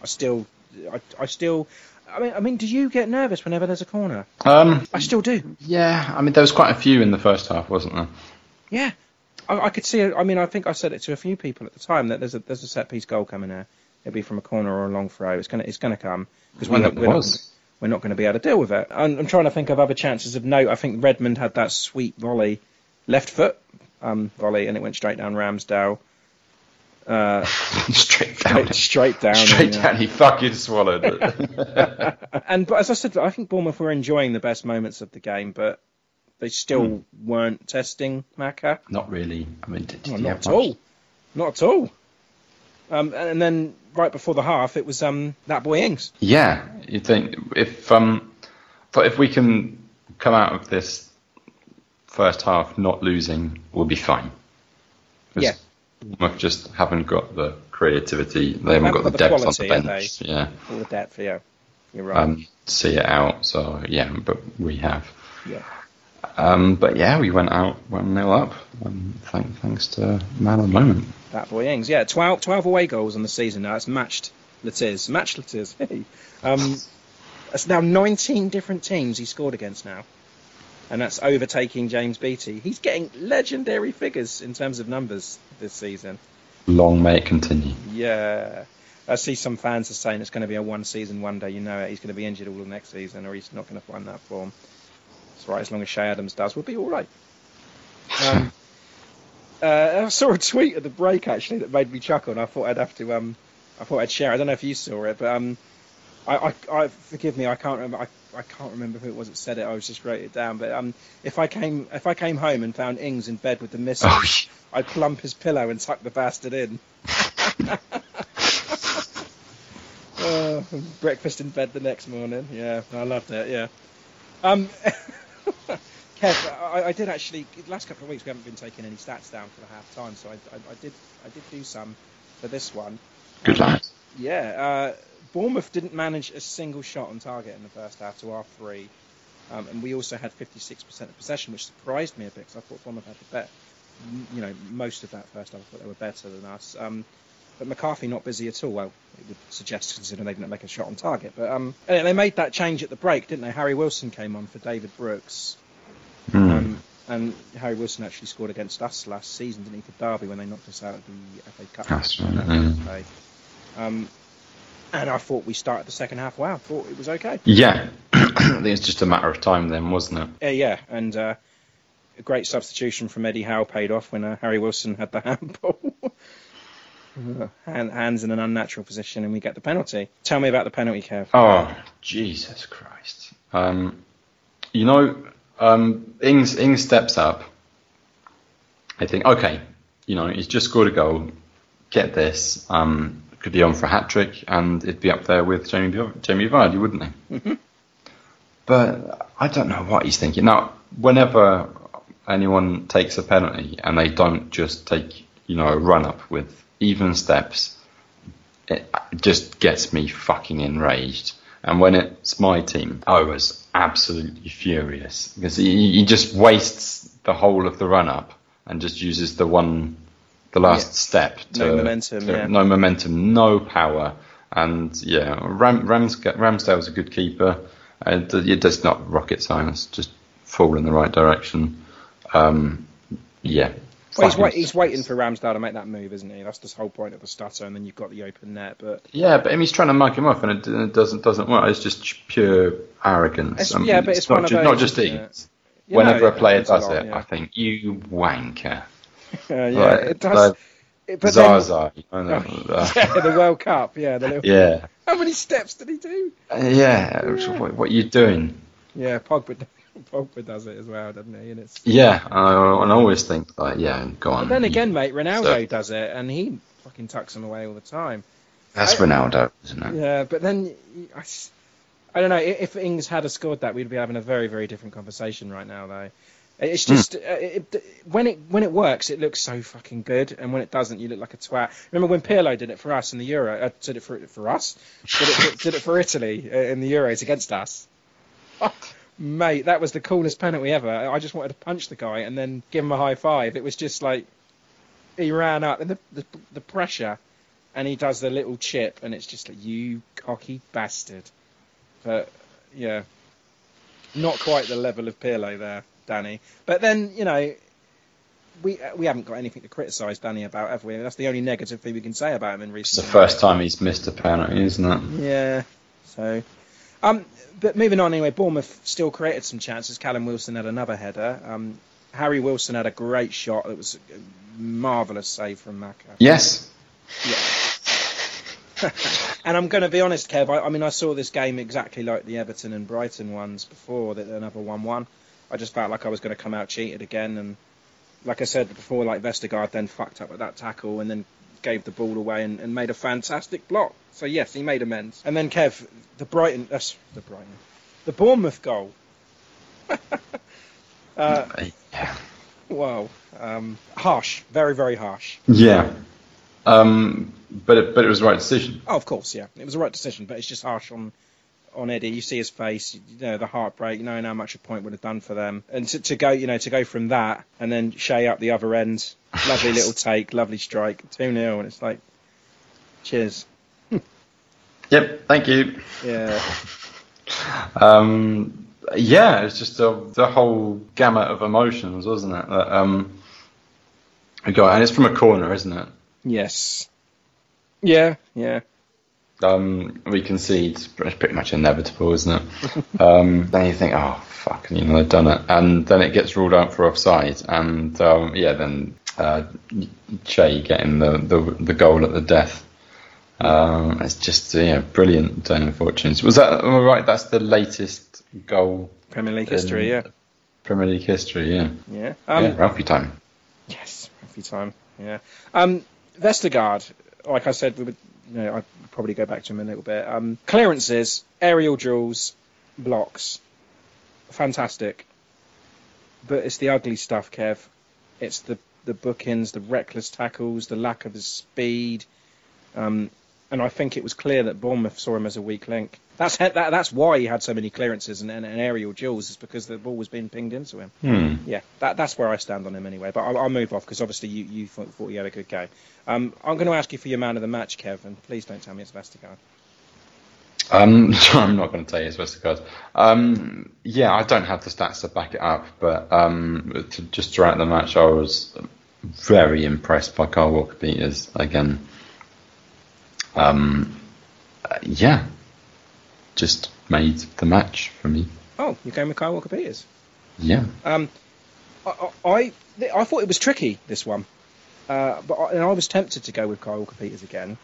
I still, I, I still, I mean, I mean, do you get nervous whenever there's a corner? Um, I still do. yeah, I mean, there was quite a few in the first half, wasn't there? Yeah, I, I could see. I mean, I think I said it to a few people at the time that there's a there's a set piece goal coming there. It'll be from a corner or a long throw. It's gonna it's gonna come because we're Yeah, it was. We're not going to be able to deal with it. I'm, I'm trying to think of other chances of note. I think Redmond had that sweet volley, left foot um, volley, and it went straight down Ramsdale. Uh, straight down. straight, down. Straight yeah. down, he fucking swallowed it. and but as I said, I think Bournemouth were enjoying the best moments of the game, but they still Hmm. weren't testing Maka. Not really. I mean, did, did not at much? all. Not at all. Um, and then right before the half, it was um, that boy Ings. Yeah, you think if um, but if we can come out of this first half not losing, we'll be fine. Yeah. Bournemouth just haven't got the creativity. They haven't got the the depth on the bench. Yeah, All the depth, yeah. You're right. um, see it out. So yeah, but we have. yeah. Um, but yeah, we went out one nil up. Um, thank, thanks to man of the moment. That boy Ings. Yeah, 12, 12 away goals on the season now. It's matched Le Tiss. Matched Le Tiss. Hey. Um, that's now 19 different teams he scored against now. And that's overtaking James Beattie. He's getting legendary figures in terms of numbers this season. Long may it continue. Yeah. I see some fans are saying it's going to be a one season wonder. You know it. He's going to be injured all the next season or he's not going to find that form. That's right. As long as Che Adams does, we'll be all right. Um, uh, I saw a tweet at the break actually that made me chuckle, and I thought I'd have to. Um, I thought I'd share. I don't know if you saw it, but um, I, I, I forgive me. I can't remember. I, I can't remember who it was that said it. I was just wrote it down. But um, if I came if I came home and found Ings in bed with the missus, Oh, I'd plump his pillow and tuck the bastard in. Uh, breakfast in bed the next morning. Yeah, I loved it. Yeah. Um, Kev, I, I did actually. The last couple of weeks we haven't been taking any stats down for the half time, so I, I, I did I did do some for this one. Good lad. Yeah, uh, Bournemouth didn't manage a single shot on target in the first half to our three, um, and we also had 56% of possession, which surprised me a bit because I thought Bournemouth had the bet. You know, most of that first half, I thought they were better than us. Um, but McCarthy not busy at all. Well, it would suggest considering they didn't make a shot on target. But um, they made that change at the break, didn't they? Harry Wilson came on for David Brooks. And Harry Wilson actually scored against us last season, didn't he, for Derby when they knocked us out of the FA Cup. That's right, That yeah. was paid. Um, and I thought we started the second half well. I thought it was okay. Yeah, I think it's just a matter of time then, wasn't it? Yeah, yeah, and uh, a great substitution from Eddie Howe paid off when uh, Harry Wilson had the handball. Hand, hands in an unnatural position, and we get the penalty. Tell me about the penalty, Kev. Oh, Jesus Christ. Um, you know, um, Ings, Ings steps up. I think, okay, you know, he's just scored a goal. Get this. Um, could be on for a hat trick, and it'd be up there with Jamie, Jamie Vardy, wouldn't he? Mhm. But I don't know what he's thinking. Now, whenever anyone takes a penalty and they don't just take, you know, a run up with even steps, it just gets me fucking enraged. And when it's my team, I was absolutely furious because he, he just wastes the whole of the run up and just uses the one, the last Yeah. step. To, No momentum, to- yeah. No momentum, no power. And yeah, Ram, Rams, Ramsdale's a good keeper. Uh, it does not rocket science, just fall in the right direction. Um, yeah. Well, he's, wait, he's waiting for Ramsdale to make that move, isn't he? That's the whole point of the stutter, and then you've got the open net. But Yeah, but I mean, he's trying to mug him off, and it, it doesn't doesn't work. It's just pure arrogance. It's- I mean, yeah, but it's not, those, not just it? You Whenever a player does lot, it, yeah. I think you wanker. yeah, Like- it does. like it- but then- Zaza, Oh, yeah, the World Cup. Yeah, the little, yeah, How many steps did he do? Uh, yeah. What, what are you doing? Yeah, Pogba, Pogba does it as well, doesn't he? And it's. Yeah, I, I always think like, yeah, go on. But then again, mate, Ronaldo So- does it, and he fucking tucks them away all the time. that's I- Ronaldo, isn't it? Yeah, but then I, I don't know. If Ings had scored that, we'd be having a very, very different conversation right now, though. It's just uh, it, when it when it works, it looks so fucking good, and when it doesn't, you look like a twat. Remember when Pirlo did it for us in the Euro? Uh, did it for for us? Did it for, did it for Italy uh, in the Euros against us? Mate, that was the coolest penalty ever. I just wanted to punch the guy and then give him a high five. It was just like he ran up and the the, the pressure, and he does the little chip, and it's just like you cocky bastard. But yeah, not quite the level of Pirlo there. Danny. But then, you know, we we haven't got anything to criticise Danny about, have we? That's the only negative thing we can say about him in It's recent. the first time he's missed a penalty, isn't it? Yeah. So, um, but moving on anyway. Bournemouth still created some chances. Callum Wilson had another header. Um, Harry Wilson had a great shot. It was a marvellous save from Maka. Yes. And I'm going to be honest, Kev. I, I mean, I saw this game exactly like the Everton and Brighton ones before, that another one-one. I just felt like I was going to come out cheated again, and like I said before, like Vestergaard then fucked up at that tackle and then gave the ball away and, and made a fantastic block. So yes, he made amends. And then Kev, the Brighton, that's the Brighton, the Bournemouth goal. uh, wow, um, harsh, very very harsh. Yeah. Um, but it, but it was the right decision. Oh, of course, yeah, it was the right decision, but it's just harsh on on Eddie. You see his face, you know the heartbreak, knowing how much a point would have done for them, and to, to go, you know, to go from that and then Che up the other end, lovely little take, lovely strike, two 0 and it's like, cheers. Yep. Thank you. Yeah. Um, yeah, it's just a, the whole gamut of emotions, wasn't it? That, um, we got, and it's from a corner, isn't it? Yes. Yeah. Yeah. Um, we concede. It's pretty much inevitable, isn't it? um, then you think, oh fuck, you know they've done it, and then it gets ruled out for offside, and um, yeah, then uh, Che getting the, the the goal at the death. Um, it's just yeah, brilliant turn of fortunes. Was that am I right? That's the latest goal Premier League history. Yeah. Premier League history. Yeah, Yeah. Um, yeah, Ralphie time. Yes, every time. Yeah. Um, Vestergaard, like I said, we would, you know, I'd probably go back to him a little bit. Um, clearances, aerial duels, blocks, fantastic. But it's the ugly stuff, Kev. It's the the bookings, the reckless tackles, the lack of his speed. Um, and I think it was clear that Bournemouth saw him as a weak link. That's that, that's why he had so many clearances and, and, and aerial duels, is because the ball was being pinged into him. Hmm. Yeah, that, that's where I stand on him anyway. But I'll, I'll move off because obviously you, you thought, thought you had a good game. Um, I'm going to ask you for your man of the match, Kevin. Please don't tell me it's Vestergaard. Um, I'm not going to tell you it's Vestergaard. Um, yeah, I don't have the stats to back it up, but um, to, just throughout the match, I was very impressed by Carl Walker Peters again. Um, yeah, just made the match for me. Oh, you're going with Kyle Walker Peters. Yeah. Um, I, I I thought it was tricky this one, uh, but I, and I was tempted to go with Kyle Walker Peters again.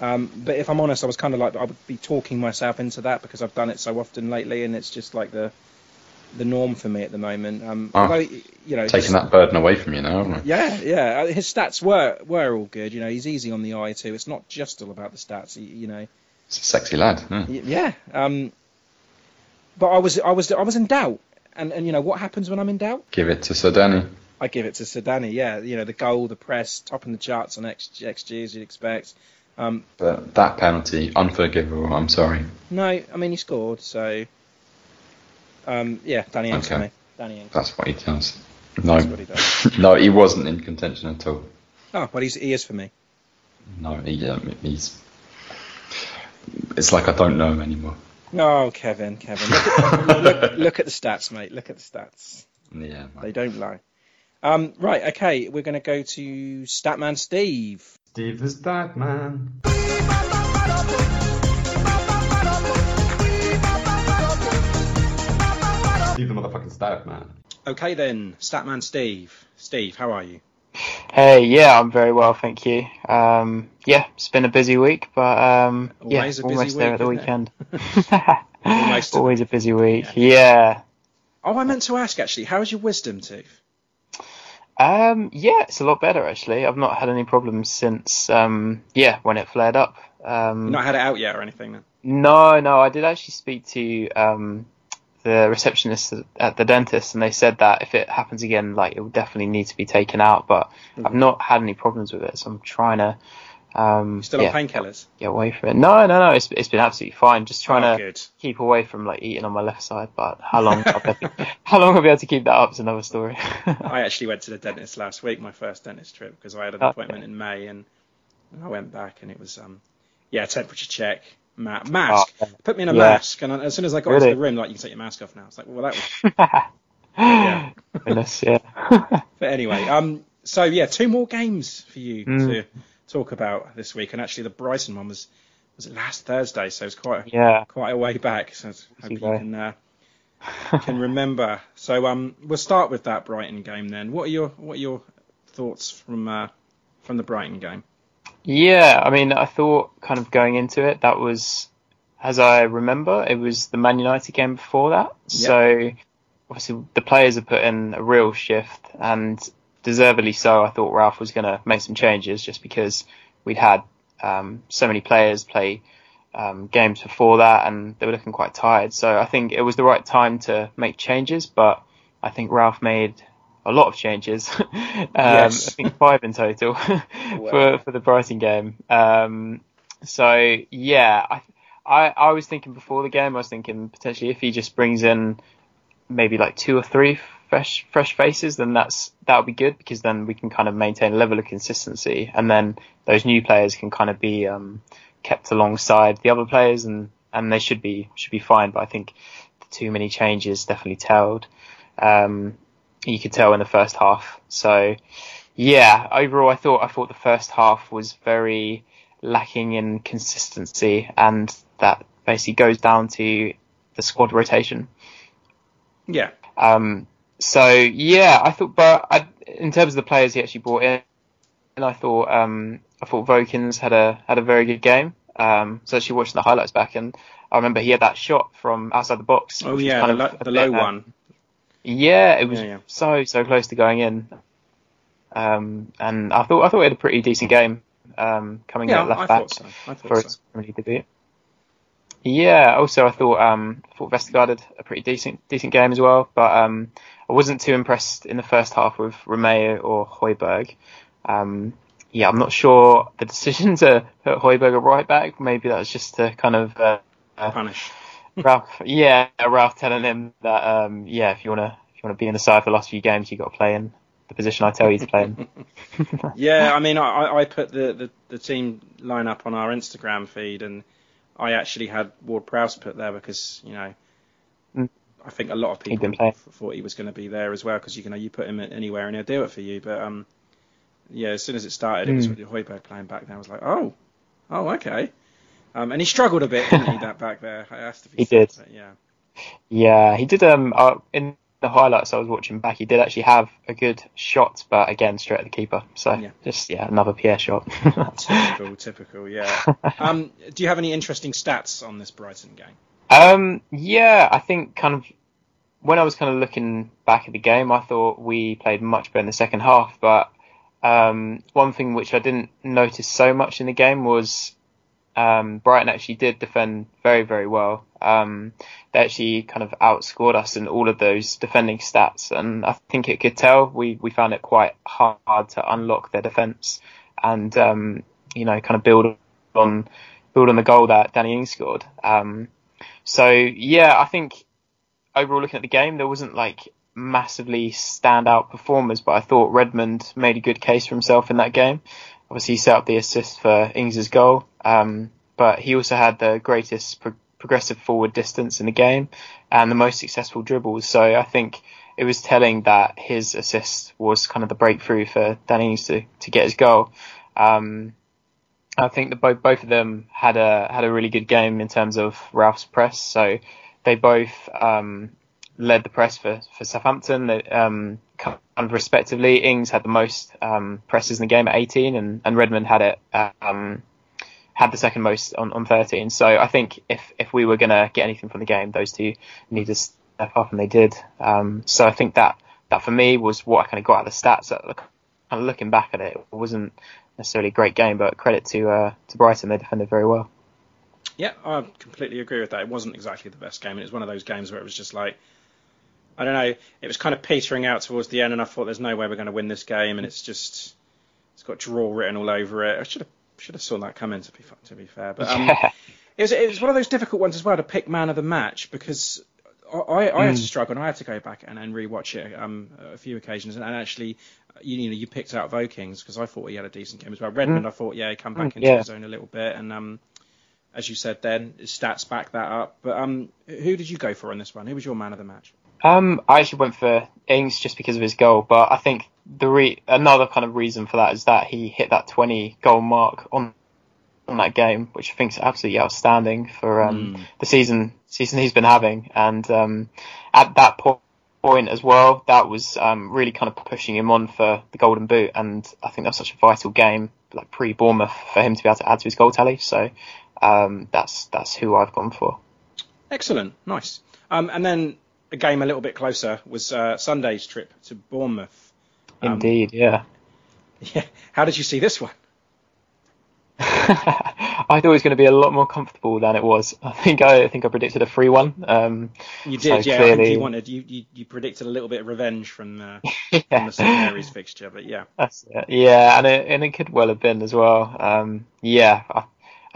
Um, but if I'm honest, I was kind of like I would be talking myself into that because I've done it so often lately, and it's just like the the norm for me at the moment. Um, Ah, although, you know, Taking that burden away from you now, haven't I? Yeah, yeah. uh, His stats were were all good. You know, he's easy on the eye too. It's not just all about the stats. You know, sexy lad. Yeah. Yeah. Um, but I was I was I was in doubt, and and you know what happens when I'm in doubt? Give it to Sodani. I give it to Sedani. Yeah, you know the goal, the press, topping the charts on X, XG as you'd expect. Um, But that penalty, unforgivable. I'm sorry. no, I mean he scored, so um, yeah, Danny Ings Okay. Danny Ings. That's what he does. No, he does. no, he wasn't in contention at all. Oh, well, he's, he is for me. No, he, um, he's. It's like I don't know him anymore. No, Kevin, Kevin, look at, look, look at the stats, mate. Look at the stats. Yeah. They don't lie. Um, right, okay, we're going to go to Statman Steve. Steve the Stat Man. Steve the motherfucking Stat Man. Okay then, Statman Steve. Steve, how are you? Hey, yeah, I'm very well, thank you. Um, yeah, it's been a busy week, but um, yeah, Always a busy almost there at the weekend. Almost. Always a busy week. Yeah. Oh, I meant to ask actually, how's your wisdom tooth? Um, yeah, it's a lot better actually. I've not had any problems since um, yeah, when it flared up. Um, You've not had it out yet or anything then? No, no, I did actually speak to um, the receptionist at the dentist, and they said that if it happens again, like it will definitely need to be taken out. But I've not had any problems with it, so I'm trying to. Um, Still yeah, on painkillers? Get away from it. No, no, no. It's it's been absolutely fine. Just trying Oh, to good. keep away from like eating on my left side. But how long? I'll be how long I'll be able to keep that up is another story. I actually went to the dentist last week, my first dentist trip, because I had an Okay. appointment in May, and, and I went back, and it was um, yeah, temperature check, ma- mask. Oh, Put me in a yeah. mask, and as soon as I got Really? into the room, like you can take your mask off now. It's like, well, that was. yeah. Goodness, yeah. But anyway, um, so yeah, two more games for you Mm. to talk about this week, and actually the Brighton one was was it last Thursday, so it's quite Yeah. quite a way back. So I hope you can uh, can remember. So um, we'll start with that Brighton game then. What are your what are your thoughts from uh, from the Brighton game? Yeah, I mean, I thought kind of going into it, that was, as I remember, it was the Man United game before that. So obviously the players have put in a real shift, and deservedly so. I thought Ralph was going to make some changes just because we'd had um, so many players play um, games before that, and they were looking quite tired. So I think it was the right time to make changes, but I think Ralph made a lot of changes. um, Yes. I think five in total for for the Brighton game. Um, so yeah, I, I I was thinking before the game, I was thinking potentially if he just brings in maybe like two or three fresh fresh faces, then that's that would be good because then we can kind of maintain a level of consistency, and then those new players can kind of be um, kept alongside the other players, and and they should be should be fine. But I think too many changes definitely telled. Um, you could tell in the first half. So yeah, overall, I thought I thought the first half was very lacking in consistency, and that basically goes down to the squad rotation. Yeah, Um, so yeah, I thought, but I, in terms of the players he actually brought in, and I thought, um, I thought Vokins had a had a very good game. Um, so actually watching the highlights back, and I remember he had that shot from outside the box. Oh yeah, the, lo- the low uh, one. Yeah, it was Yeah, yeah. so so close to going in. Um, and I thought I thought he had a pretty decent game. Um, coming Yeah, out left I back so. I thought for so. League debut. Yeah. Also, I thought um, I thought Vestergaard had a pretty decent decent game as well, but um, I wasn't too impressed in the first half with Romeu or Højbjerg. Um, yeah, I'm not sure the decision to put Højbjerg at right back. Maybe that was just to kind of uh, Punish. Ralph. Yeah, Ralph telling him that um, yeah, if you wanna if you wanna be in the side for the last few games, you got to play in the position I tell you to play in. Yeah, I mean, I, I- put the, the, the team lineup on our Instagram feed, and I actually had Ward Prowse put there because you know Mm. I think a lot of people thought he was going to be there as well because you know you put him anywhere and he'll do it for you. But um, yeah, as soon as it started, it was Mm. with Højbjerg playing back there. I was like, oh, oh, okay. Um, and he struggled a bit, didn't he? That back there, I have to be He did. yeah. Yeah, he did. Um, uh, in the highlights I was watching back, he did actually have a good shot, but again, straight at the keeper. So Yeah. just yeah, another Pierre shot. Typical, typical. Yeah. Um, do you have any interesting stats on this Brighton game? Um, yeah, I think kind of when I was kind of looking back at the game, I thought we played much better in the second half. But um, one thing which I didn't notice so much in the game was um, Brighton actually did defend very, very well. Um, they actually kind of outscored us in all of those defending stats, and I think it could tell we we found it quite hard to unlock their defence and um, you know kind of build on build on the goal that Danny Ings scored. Um, so yeah, I think overall looking at the game, there wasn't like massively standout performers, but I thought Redmond made a good case for himself in that game. Obviously, he set up the assist for Ings's goal, um, but he also had the greatest pro- progressive forward distance in the game and the most successful dribbles. So I think it was telling that his assist was kind of the breakthrough for Danny Ings to, to get his goal. Um, I think that both both of them had a had a really good game in terms of Ralph's press. So they both um, led the press for for Southampton. They, um, kind of respectively, Ings had the most um, presses in the game at 18, and, and Redmond had it um, had the second most on, on 13. So I think if if we were gonna get anything from the game, those two needed to step up, and they did. Um, so I think that that for me was what I kind of got out of the stats. That kind of looking back at it, it wasn't necessarily a great game, but credit to uh, to Brighton, they defended very well. Yeah, I completely agree with that. It wasn't exactly the best game, and it was one of those games where it was just like, I don't know, it was kind of petering out towards the end, and I thought there's no way we're going to win this game, and it's just, it's got draw written all over it. I should have should have saw that coming to be to be fair, but um, Yeah. it was it was one of those difficult ones as well to pick man of the match because I, I, I had to Mm. struggle and I had to go back and, and rewatch it um, a few occasions and, and actually you, you know you picked out Vokins because I thought he had a decent game as well. Redmond Mm. I thought yeah he come back Mm, into yeah. his own a little bit and um, as you said then his stats back that up. But um, who did you go for on this one? Who was your man of the match? Um, I actually went for Ings just because of his goal, but I think the re- another kind of reason for that is that he hit that 20 goal mark on on that game, which I think is absolutely outstanding for um, Mm. the season season he's been having. And um, at that po- point as well, that was um, really kind of pushing him on for the Golden Boot. And I think that was such a vital game, like pre Bournemouth, for him to be able to add to his goal tally. So um, that's that's who I've gone for. Excellent, nice. Um, and then a game a little bit closer was uh, Sunday's trip to Bournemouth. Um, Indeed, yeah. Yeah. How did you see this one? I thought it was going to be a lot more comfortable than it was. I think I, I think I predicted a free one. Um, You so did, yeah. I think you wanted you, you, you predicted a little bit of revenge from, uh, from the St Mary's fixture, but yeah. That's it. Yeah, and it and it could well have been as well. Um, yeah, I,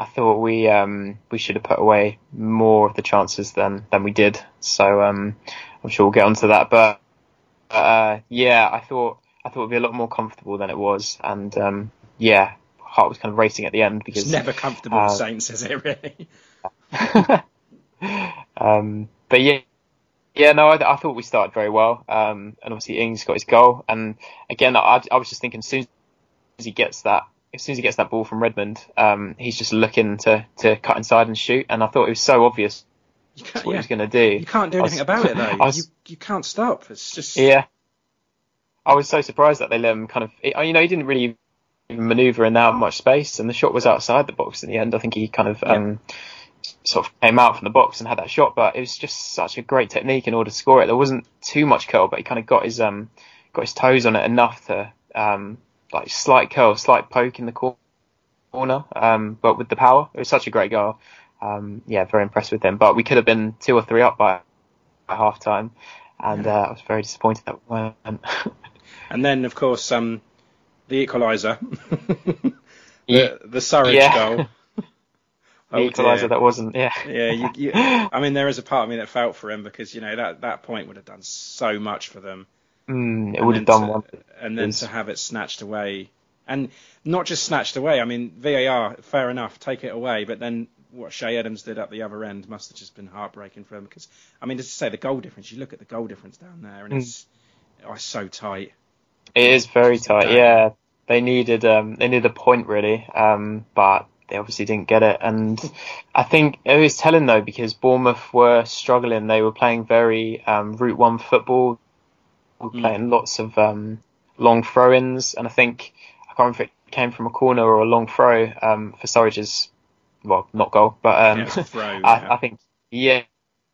I thought we um, we should have put away more of the chances than than we did. So um, I'm sure we'll get onto that. But uh, yeah, I thought I thought it'd be a lot more comfortable than it was, and um, yeah, heart was kind of racing at the end because It's never comfortable uh, Saints, is it really? um, but yeah, yeah, no, I, I thought we started very well. Um, and obviously Ings got his goal. And again, I, I was just thinking, as soon as he gets that, as soon as he gets that ball from Redmond, um, he's just looking to, to cut inside and shoot. And I thought it was so obvious what he was going to do. You can't do I was- anything about it though. Was- you you can't stop. It's just yeah. I was so surprised that they let him kind of, you know, he didn't really manoeuvre in that much space, and the shot was outside the box in the end. I think he kind of um, sort of came out from the box and had that shot, but it was just such a great technique in order to score it. There wasn't too much curl, but he kind of got his um, got his toes on it enough to um, like slight curl, slight poke in the corner, um, but with the power. It was such a great goal. Um, yeah, very impressed with him. But we could have been two or three up by, by half time, and uh, I was very disappointed that we weren't. And then of course um, the equaliser, Yeah. the the Surridge Yeah. goal. Oh, equaliser that wasn't, yeah. Yeah, you, you, I mean, there is a part of me that felt for him because you know that that point would have done so much for them. Mm, it would have done to- one. And then to have it snatched away, and not just snatched away. I mean, VAR, fair enough, take it away. But then what Che Adams did at the other end must have just been heartbreaking for him because I mean, just to say the goal difference. You look at the goal difference down there, and Mm. it's oh, it's so tight. It is very tight. Yeah, they needed um, they needed a point really, um, but they obviously didn't get it. And I think it was telling though because Bournemouth were struggling. They were playing very um, route one football, were Mm. playing lots of um, long throw-ins, and I think I can't remember if it came from a corner or a long throw um, for Surridge's well, not goal, but um, Yeah, throw, I, yeah. I think yeah,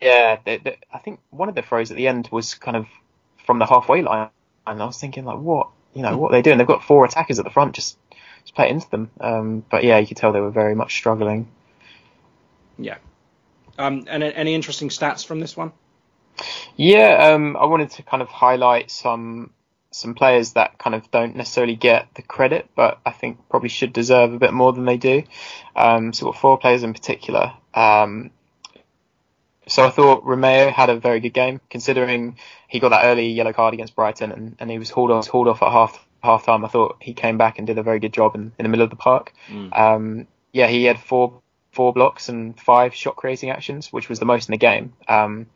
yeah. The, the, I think one of the throws at the end was kind of from the halfway line, and I was thinking like, what you know, what are they doing? They've got four attackers at the front, just just play into them. Um, but yeah, you could tell they were very much struggling. Yeah. Um, and any interesting stats from this one? Yeah, um, I wanted to kind of highlight some some players that kind of don't necessarily get the credit, but I think probably should deserve a bit more than they do. Um, so, we've got four players in particular. Um, so I thought Romeu had a very good game, considering he got that early yellow card against Brighton, and, and he was hauled off, hauled off at half half time. I thought he came back and did a very good job in, in the middle of the park. Mm. Um, yeah, he had four four blocks and five shot creating actions, which was the most in the game. Um,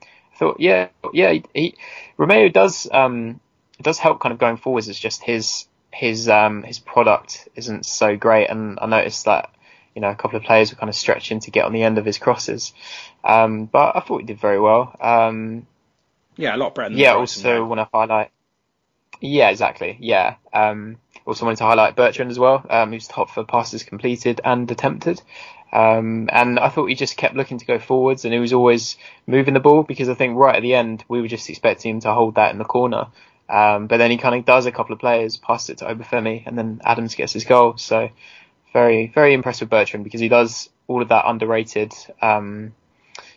thought, yeah, yeah, he, he Romeu does um, does help kind of going forwards. It's just his his um, his product isn't so great, and I noticed that you know a couple of players were kind of stretching to get on the end of his crosses, um, but I thought he did very well. Um, Yeah, a lot better than yeah, also want to highlight. Yeah, exactly. Yeah. Um, also wanted to highlight Bertrand as well, um, who's top for passes completed and attempted. Um, and I thought he just kept looking to go forwards and he was always moving the ball because I think right at the end we were just expecting him to hold that in the corner. Um, but then he kind of does a couple of players, passes it to Obafemi, and then Adams gets his goal. So very very impressed with Bertrand because he does all of that underrated um,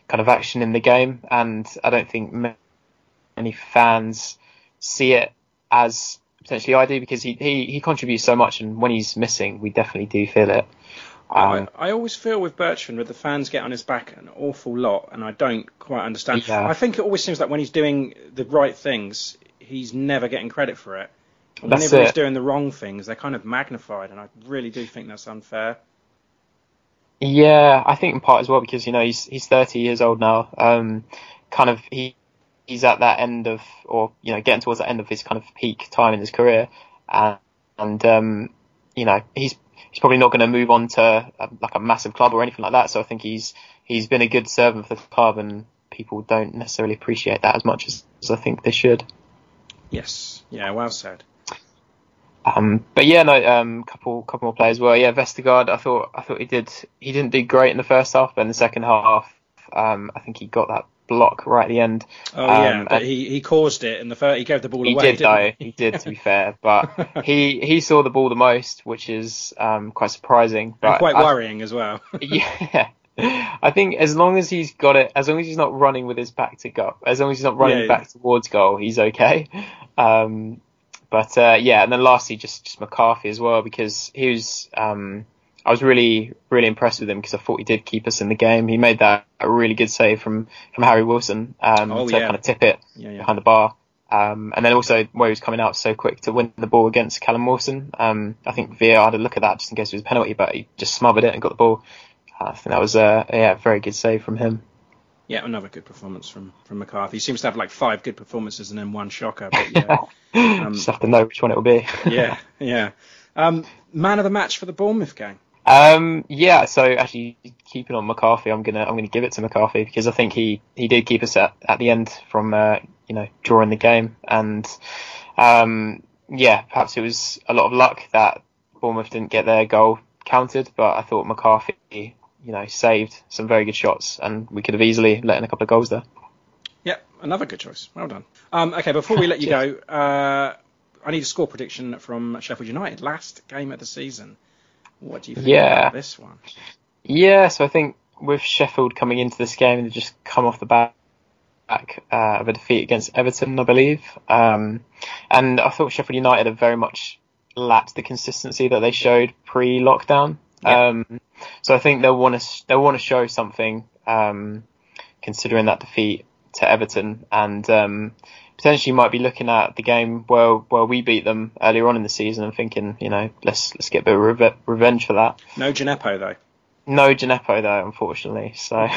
kind of action in the game, and I don't think many fans see it as potentially I do because he, he, he contributes so much, and when he's missing, we definitely do feel it. Um, I, I always feel with Bertrand, that the fans get on his back an awful lot, and I don't quite understand. Yeah. I think it always seems like when he's doing the right things, he's never getting credit for it. And That's Whenever he's doing the wrong things, they're kind of magnified, and I really do think that's unfair. Yeah, I think in part as well because you know he's he's 30 years old now. Um, kind of he he's at that end of or you know getting towards the end of his kind of peak time in his career, and, and um, you know he's he's probably not going to move on to a, like a massive club or anything like that. So I think he's he's been a good servant for the club, and people don't necessarily appreciate that as much as, as I think they should. Yes, yeah, well said. Um, but yeah, no, um, couple couple more players were yeah. Vestergaard, I thought I thought he did he didn't do great in the first half, but in the second half, um, I think he got that block right at the end. Oh yeah, Um, but he, he caused it in the first. He gave the ball he away. did though. He did to be fair, but he he saw the ball the most, which is um, quite surprising. And But quite I- worrying as well. yeah. I think as long as he's got it, as long as he's not running with his back to goal, as long as he's not running Yeah, yeah. back towards goal, he's okay. Um, but uh, yeah, and then lastly, just just McCarthy as well because he was. Um, I was really really impressed with him because I thought he did keep us in the game. He made that a really good save from from Harry Wilson um, Oh, to yeah. kind of tip it Yeah, yeah. behind the bar. Um, and then also where he was coming out so quick to win the ball against Callum Wilson. Um, I think VAR had a look at that just in case it was a penalty, but he just smothered it and got the ball. I think that was a yeah, very good save from him. Yeah, another good performance from from McCarthy. He seems to have like five good performances and then one shocker. But yeah, Um, just have to know which one it will be. yeah, yeah. Um, man of the match for the Bournemouth game. Um, yeah, so actually keeping on McCarthy, I'm gonna I'm gonna give it to McCarthy because I think he, he did keep us at, at the end from uh, you know drawing the game, and um, yeah, perhaps it was a lot of luck that Bournemouth didn't get their goal counted, but I thought McCarthy you know saved some very good shots, and we could have easily let in a couple of goals there. Yeah, another good choice. Well done. Um, okay, before we let you go, uh, I need a score prediction from Sheffield United. Last game of the season. What do you think Yeah. about this one? Yeah, so I think with Sheffield coming into this game and just come off the back uh, of a defeat against Everton, I believe, um, and I thought Sheffield United have very much lacked the consistency that they showed pre-lockdown. Yeah. Um, so I think they'll want to they'll want to show something, um, considering that defeat to Everton, and um, potentially you might be looking at the game where where we beat them earlier on in the season and thinking, you know, let's let's get a bit of reve- revenge for that. No Djenepo though. No Djenepo though, unfortunately. So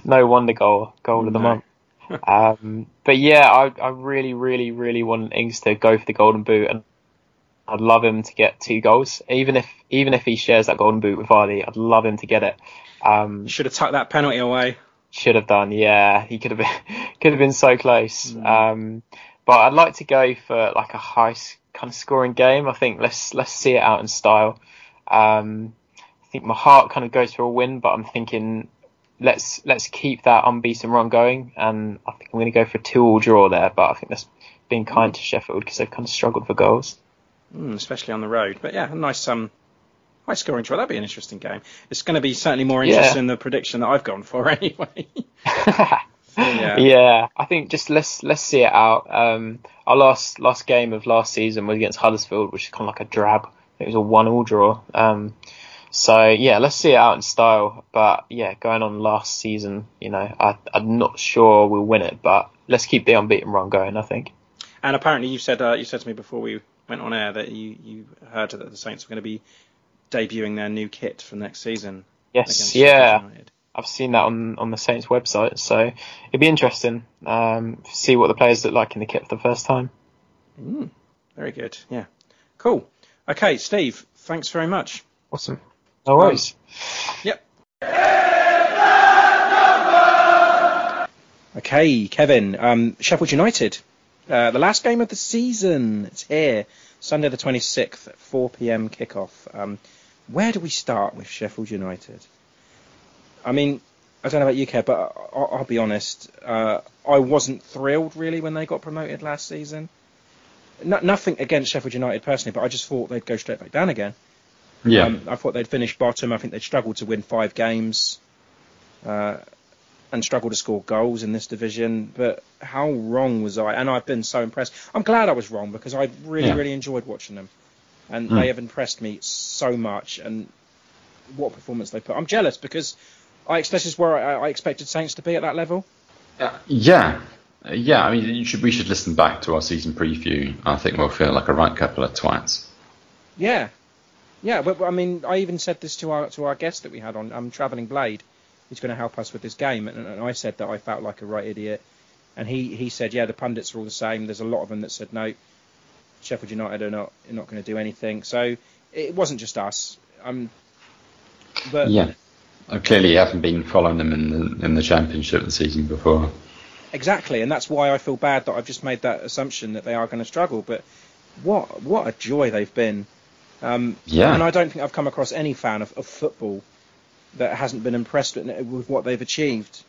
no wonder goal goal of the No. month. um, but yeah, I, I really, really, really want Ings to go for the golden boot, and I'd love him to get two goals. Even if even if he shares that golden boot with Vardy, I'd love him to get it. Um, Should have tucked that penalty away. Should have done, yeah. He could have been could have been so close. Um, but I'd like to go for like a high kind of scoring game. I think let's let's see it out in style. Um, I think my heart kind of goes for a win, but I'm thinking let's let's keep that unbeaten run going, and I think I'm going to go for a two-all draw there. But I think that's being kind to Sheffield because they've kind of struggled for goals. Mm, especially on the road. But yeah, a nice um, high scoring draw. That'd be an interesting game. It's going to be certainly more Yeah. interesting than the prediction that I've gone for anyway. yeah. Yeah, I think just let's let's see it out. Um, our last last game of last season was against Huddersfield, which is kind of like a drab. It was a one-all draw. Um, so yeah, let's see it out in style. But yeah, going on last season, you know, I, I'm not sure we'll win it, but let's keep the unbeaten run going. I think. And apparently, you said uh, you said to me before we went on air that you, you heard that the Saints were going to be debuting their new kit for next season. Yes, yeah. I've seen that on, on the Saints website, so it'd be interesting um, to see what the players look like in the kit for the first time. Mm, very good. Yeah. Cool. Okay, Steve. Thanks very much. Awesome. No worries. Yep. Okay, Kevin. Um, Sheffield United. Uh, the last game of the season. It's here. Sunday the 26th, 4 p.m. kickoff. Um, where do we start with Sheffield United? I mean, I don't know about you, Kev, but I'll, I'll be honest. Uh, I wasn't thrilled really when they got promoted last season. No, nothing against Sheffield United personally, but I just thought they'd go straight back down again. Yeah. Um, I thought they'd finish bottom. I think they'd struggle to win five games, uh, and struggle to score goals in this division. But how wrong was I? And I've been so impressed. I'm glad I was wrong because I really, Yeah. really enjoyed watching them, and Mm. they have impressed me so much. And what performance they put! I'm jealous because I this is where I, I expected Saints to be at that level. Yeah, Uh, yeah. I mean, you should we should listen back to our season preview. I think we'll feel like a right couple of twats. Yeah, yeah. But, but I mean, I even said this to our to our guest that we had on, um, Traveling Blade, He's going to help us with this game, and, and I said that I felt like a right idiot, and he he said, yeah, the pundits are all the same. There's a lot of them that said no, Sheffield United are not are not going to do anything. So it wasn't just us. Um, but yeah. Uh, clearly, you haven't been following them in the in the championship the season before. Exactly, and that's why I feel bad that I've just made that assumption that they are going to struggle. But what what a joy they've been. Um, Yeah. And I don't think I've come across any fan of, of football that hasn't been impressed with, with what they've achieved.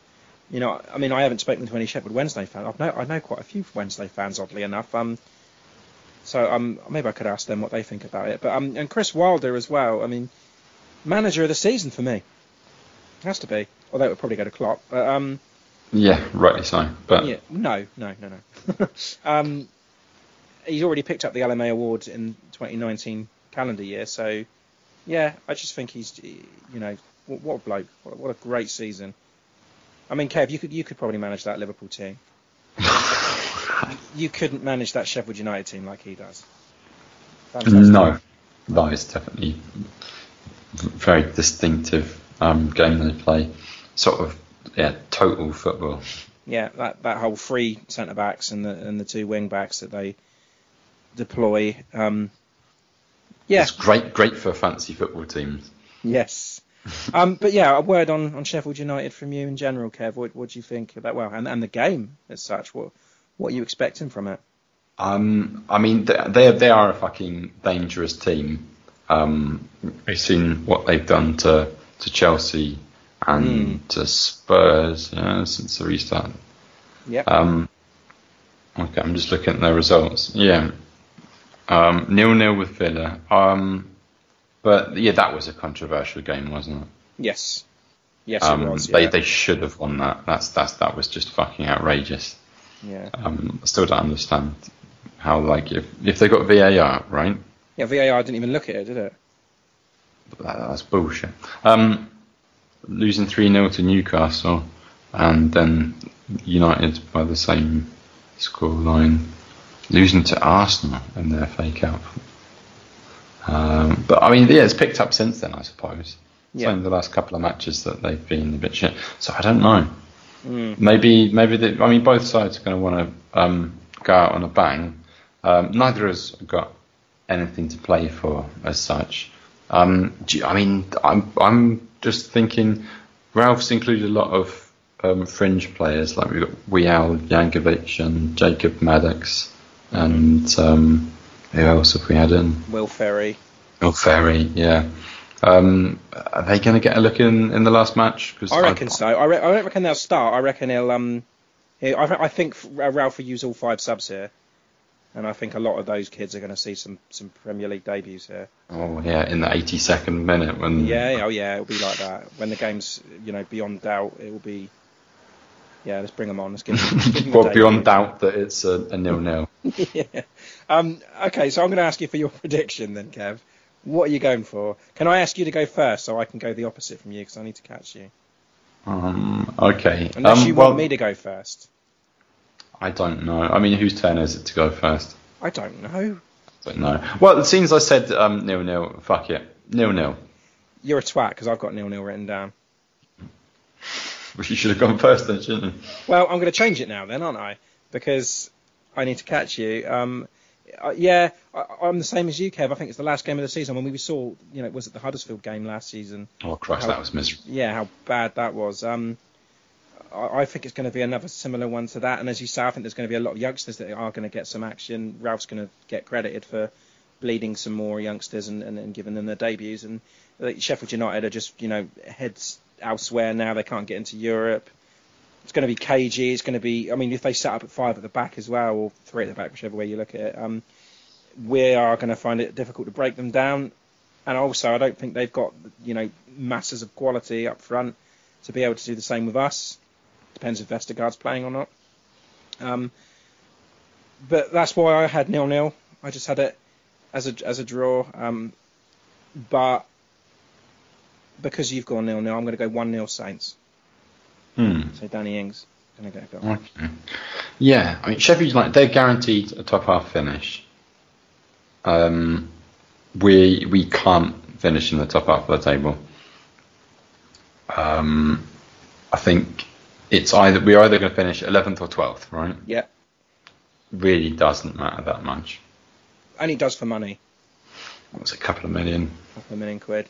You know, I mean, I haven't spoken to any Sheffield Wednesday fans. I know I know quite a few Wednesday fans, oddly enough. Um, so um, maybe I could ask them what they think about it. But um, and Chris Wilder as well. I mean, manager of the season for me. Has to be. Although it would probably go to Klopp. But um, Yeah, rightly so. But yeah, no, no, no, no. um, he's already picked up the LMA award in 2019 calendar year, so yeah, I just think he's, you know, what, what a bloke, what, what a great season. I mean, Kev, you could you could probably manage that Liverpool team. you couldn't manage that Sheffield United team like he does. Fantastic. no, that is definitely very distinctive um, game they play. Sort of yeah, total football. Yeah, that, that whole three centre backs and the and the two wing backs that they deploy. Um, yeah, It's great, great for fancy football teams. Yes. um, but yeah, a word on, on Sheffield United from you in general, Kev. What, what do you think about well, and, and the game as such? What what are you expecting from it? Um, I mean, they they they are a fucking dangerous team. Um, we've seen what they've done to to Chelsea and to Spurs yeah, since the restart. Yeah. Um, okay, I'm just looking at their results. Yeah, um, nil nil with Villa. Um, but yeah, that was a controversial game, wasn't it? Yes. Yes, um, it was. They Yeah. they should have won that. That's that's that was just fucking outrageous. Yeah. Um, I still don't understand how like if if they got VAR right, Yeah, VAR didn't even look at it, did it? that, that's bullshit. Um, losing three 0 to Newcastle, and then United by the same scoreline, losing to Arsenal in their fake out. Um, but I mean, yeah, it's picked up since then, I suppose. It's Yeah. only the last couple of matches that they've been a bit shit. So I don't know. Mm. Maybe, maybe they, I mean, both sides are going to want to um, go out on a bang. Um, neither has got anything to play for as such. Um, you- I mean, I'm I'm just thinking. Ralph's included a lot of um, fringe players like we've got Wial Jankovic and Jacob Maddox, and um, who else have we had in? Will Ferry. Oh, Ferry, yeah. Um, are they going to get a look in in the last match? 'Cause I reckon so. I, re- I don't reckon they'll start. I reckon he'll. Um, I, re- I think Ralph will use all five subs here, and I think a lot of those kids are going to see some, some Premier League debuts here. Oh yeah, in the 82nd minute when Yeah, oh yeah, it'll be like that. When the game's you know beyond doubt, it will be. Yeah, let's bring them on. Let's give them. give them well beyond doubt that it's a, a nil nil. yeah. Um, okay, so I'm going to ask you for your prediction then, Kev. What are you going for? Can I ask you to go first so I can go the opposite from you because I need to catch you? Um, okay. Unless um, you well, want me to go first. I don't know. I mean, whose turn is it to go first? I don't know. But no. Well, it seems I said um, nil nil. Fuck it, nil nil. You're a twat because I've got nil nil written down. Well, you should have gone first then, shouldn't you? Well, I'm going to change it now then, aren't I? Because I need to catch you. Um, uh, yeah, I, I'm the same as you, Kev. I think it's the last game of the season when we saw, you know, was it the Huddersfield game last season? Oh Christ, How- that was miserable. Yeah, how bad that was. Um, I, I think it's going to be another similar one to that. And as you say, I think there's going to be a lot of youngsters that are going to get some action. Ralph's going to get credited for bleeding some more youngsters and, and, and giving them their debuts. And uh, Sheffield United are just, you know, heads elsewhere now. They can't get into Europe. It's going to be cagey. It's going to be. I mean, if they set up at five at the back as well, or three at the back, whichever way you look at it, um, we are going to find it difficult to break them down. and also I don't think they've got you know masses of quality up front to be able to do the same with us. Depends if Vestergaard's playing or not. Um, but that's why I had nil nil. I just had it as a as a draw. Um, but because you've gone nil nil, I'm going to go one 0 Saints. Hmm. So Danny Ings going to go goal. Okay. Yeah, I mean Sheffield United they're guaranteed a top half finish. Um, we we can't finish in the top half of the table. Um, I think it's either we're either going to finish 11th or 12th, right? Yeah, Really doesn't matter that much. only does for money. What's a couple of million? A Couple of million quid.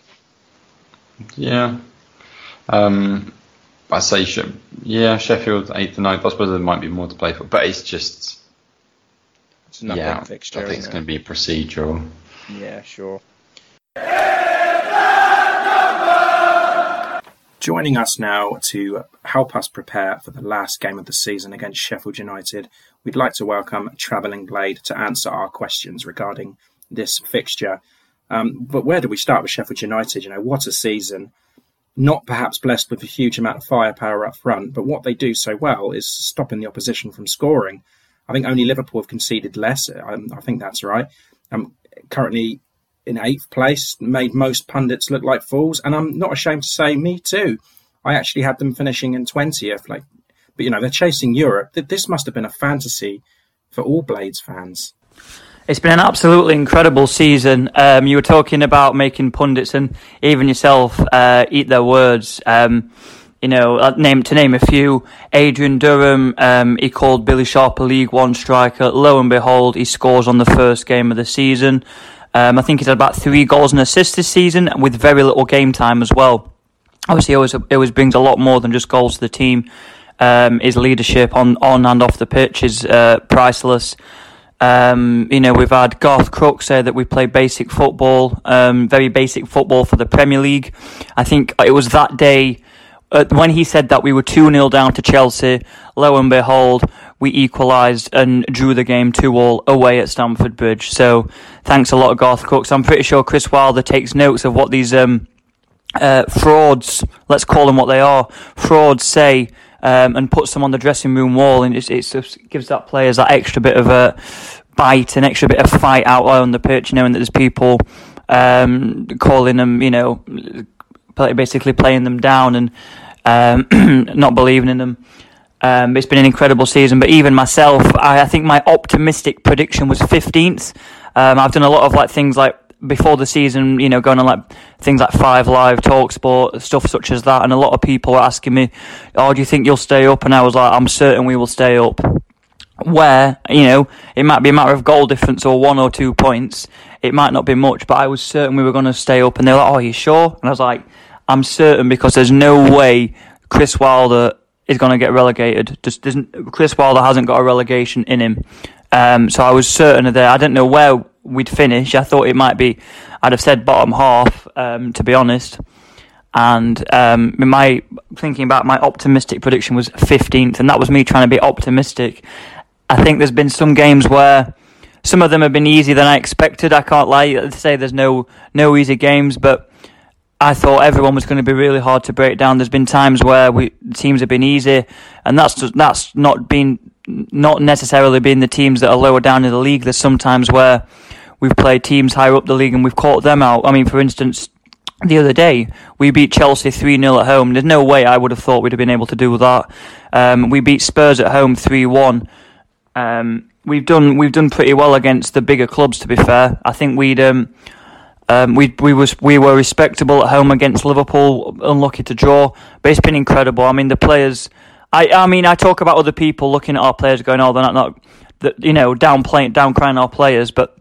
Yeah. Um, I say, She- yeah, Sheffield eighth and ninth. I suppose there might be more to play for, but it's just It's another yeah. fixture. I think it's isn't going to be procedural. Yeah, sure. Joining us now to help us prepare for the last game of the season against Sheffield United, we'd like to welcome Travelling Blade to answer our questions regarding this fixture. Um, but where do we start with Sheffield United? You know, what a season. Not perhaps blessed with a huge amount of firepower up front, but what they do so well is stopping the opposition from scoring. I think only Liverpool have conceded less. Um, I think that's right. Um, currently in eighth place, made most pundits look like fools, and I'm not ashamed to say, me too. I actually had them finishing in twentieth, like, but you know they're chasing Europe. This must have been a fantasy for all Blades fans. It's been an absolutely incredible season. Um, you were talking about making pundits and even yourself uh, eat their words. Um, you know, uh, name to name a few. Adrian Durham, um, he called Billy Sharp a League One striker. Lo and behold, he scores on the first game of the season. Um, I think he's had about three goals and assists this season with very little game time as well. Obviously, it always, it always brings a lot more than just goals to the team. Um, his leadership on, on and off the pitch is uh, priceless. Um, you know, we've had Garth Crooks say that we play basic football, um, very basic football for the Premier League. I think it was that day uh, when he said that we were 2 0 down to Chelsea. Lo and behold, we equalised and drew the game 2 all away at Stamford Bridge. So thanks a lot, Garth Crooks. I'm pretty sure Chris Wilder takes notes of what these um, uh, frauds, let's call them what they are, frauds say, um, and puts them on the dressing room wall, and it, just gives that players that extra bit of a bite, an extra bit of fight out on the pitch, knowing that there's people um, calling them, you know, basically playing them down and um, not believing in them. Um, it's been an incredible season, but even myself, I, I think my optimistic prediction was 15th. Um, I've done a lot of like things like before the season, you know, going on like things like Five Live, Talk Sport, stuff such as that, and a lot of people were asking me, "Oh, do you think you'll stay up?" And I was like, "I'm certain we will stay up." Where you know it might be a matter of goal difference or one or two points, it might not be much, but I was certain we were going to stay up. And they were like, "Oh, you sure?" And I was like, "I'm certain because there's no way Chris Wilder is going to get relegated. Just Chris Wilder hasn't got a relegation in him. Um, so I was certain of that. I didn't know where we'd finish. I thought it might be. I'd have said bottom half, um, to be honest. And um, my thinking about my optimistic prediction was 15th, and that was me trying to be optimistic. I think there's been some games where some of them have been easier than I expected. I can't lie. I'd say there's no no easy games, but I thought everyone was going to be really hard to break down. There's been times where we teams have been easy, and that's just, that's not been not necessarily being the teams that are lower down in the league. There's sometimes where we've played teams higher up the league and we've caught them out. I mean, for instance, the other day we beat Chelsea three 0 at home. There's no way I would have thought we'd have been able to do that. Um, we beat Spurs at home three one. Um, we've done we've done pretty well against the bigger clubs. To be fair, I think we'd. Um, um, we we was we were respectable at home against Liverpool, unlucky to draw, but it's been incredible. I mean, the players. I I mean, I talk about other people looking at our players, going, "Oh, they're not not," the, you know, downplaying, downcrying our players. But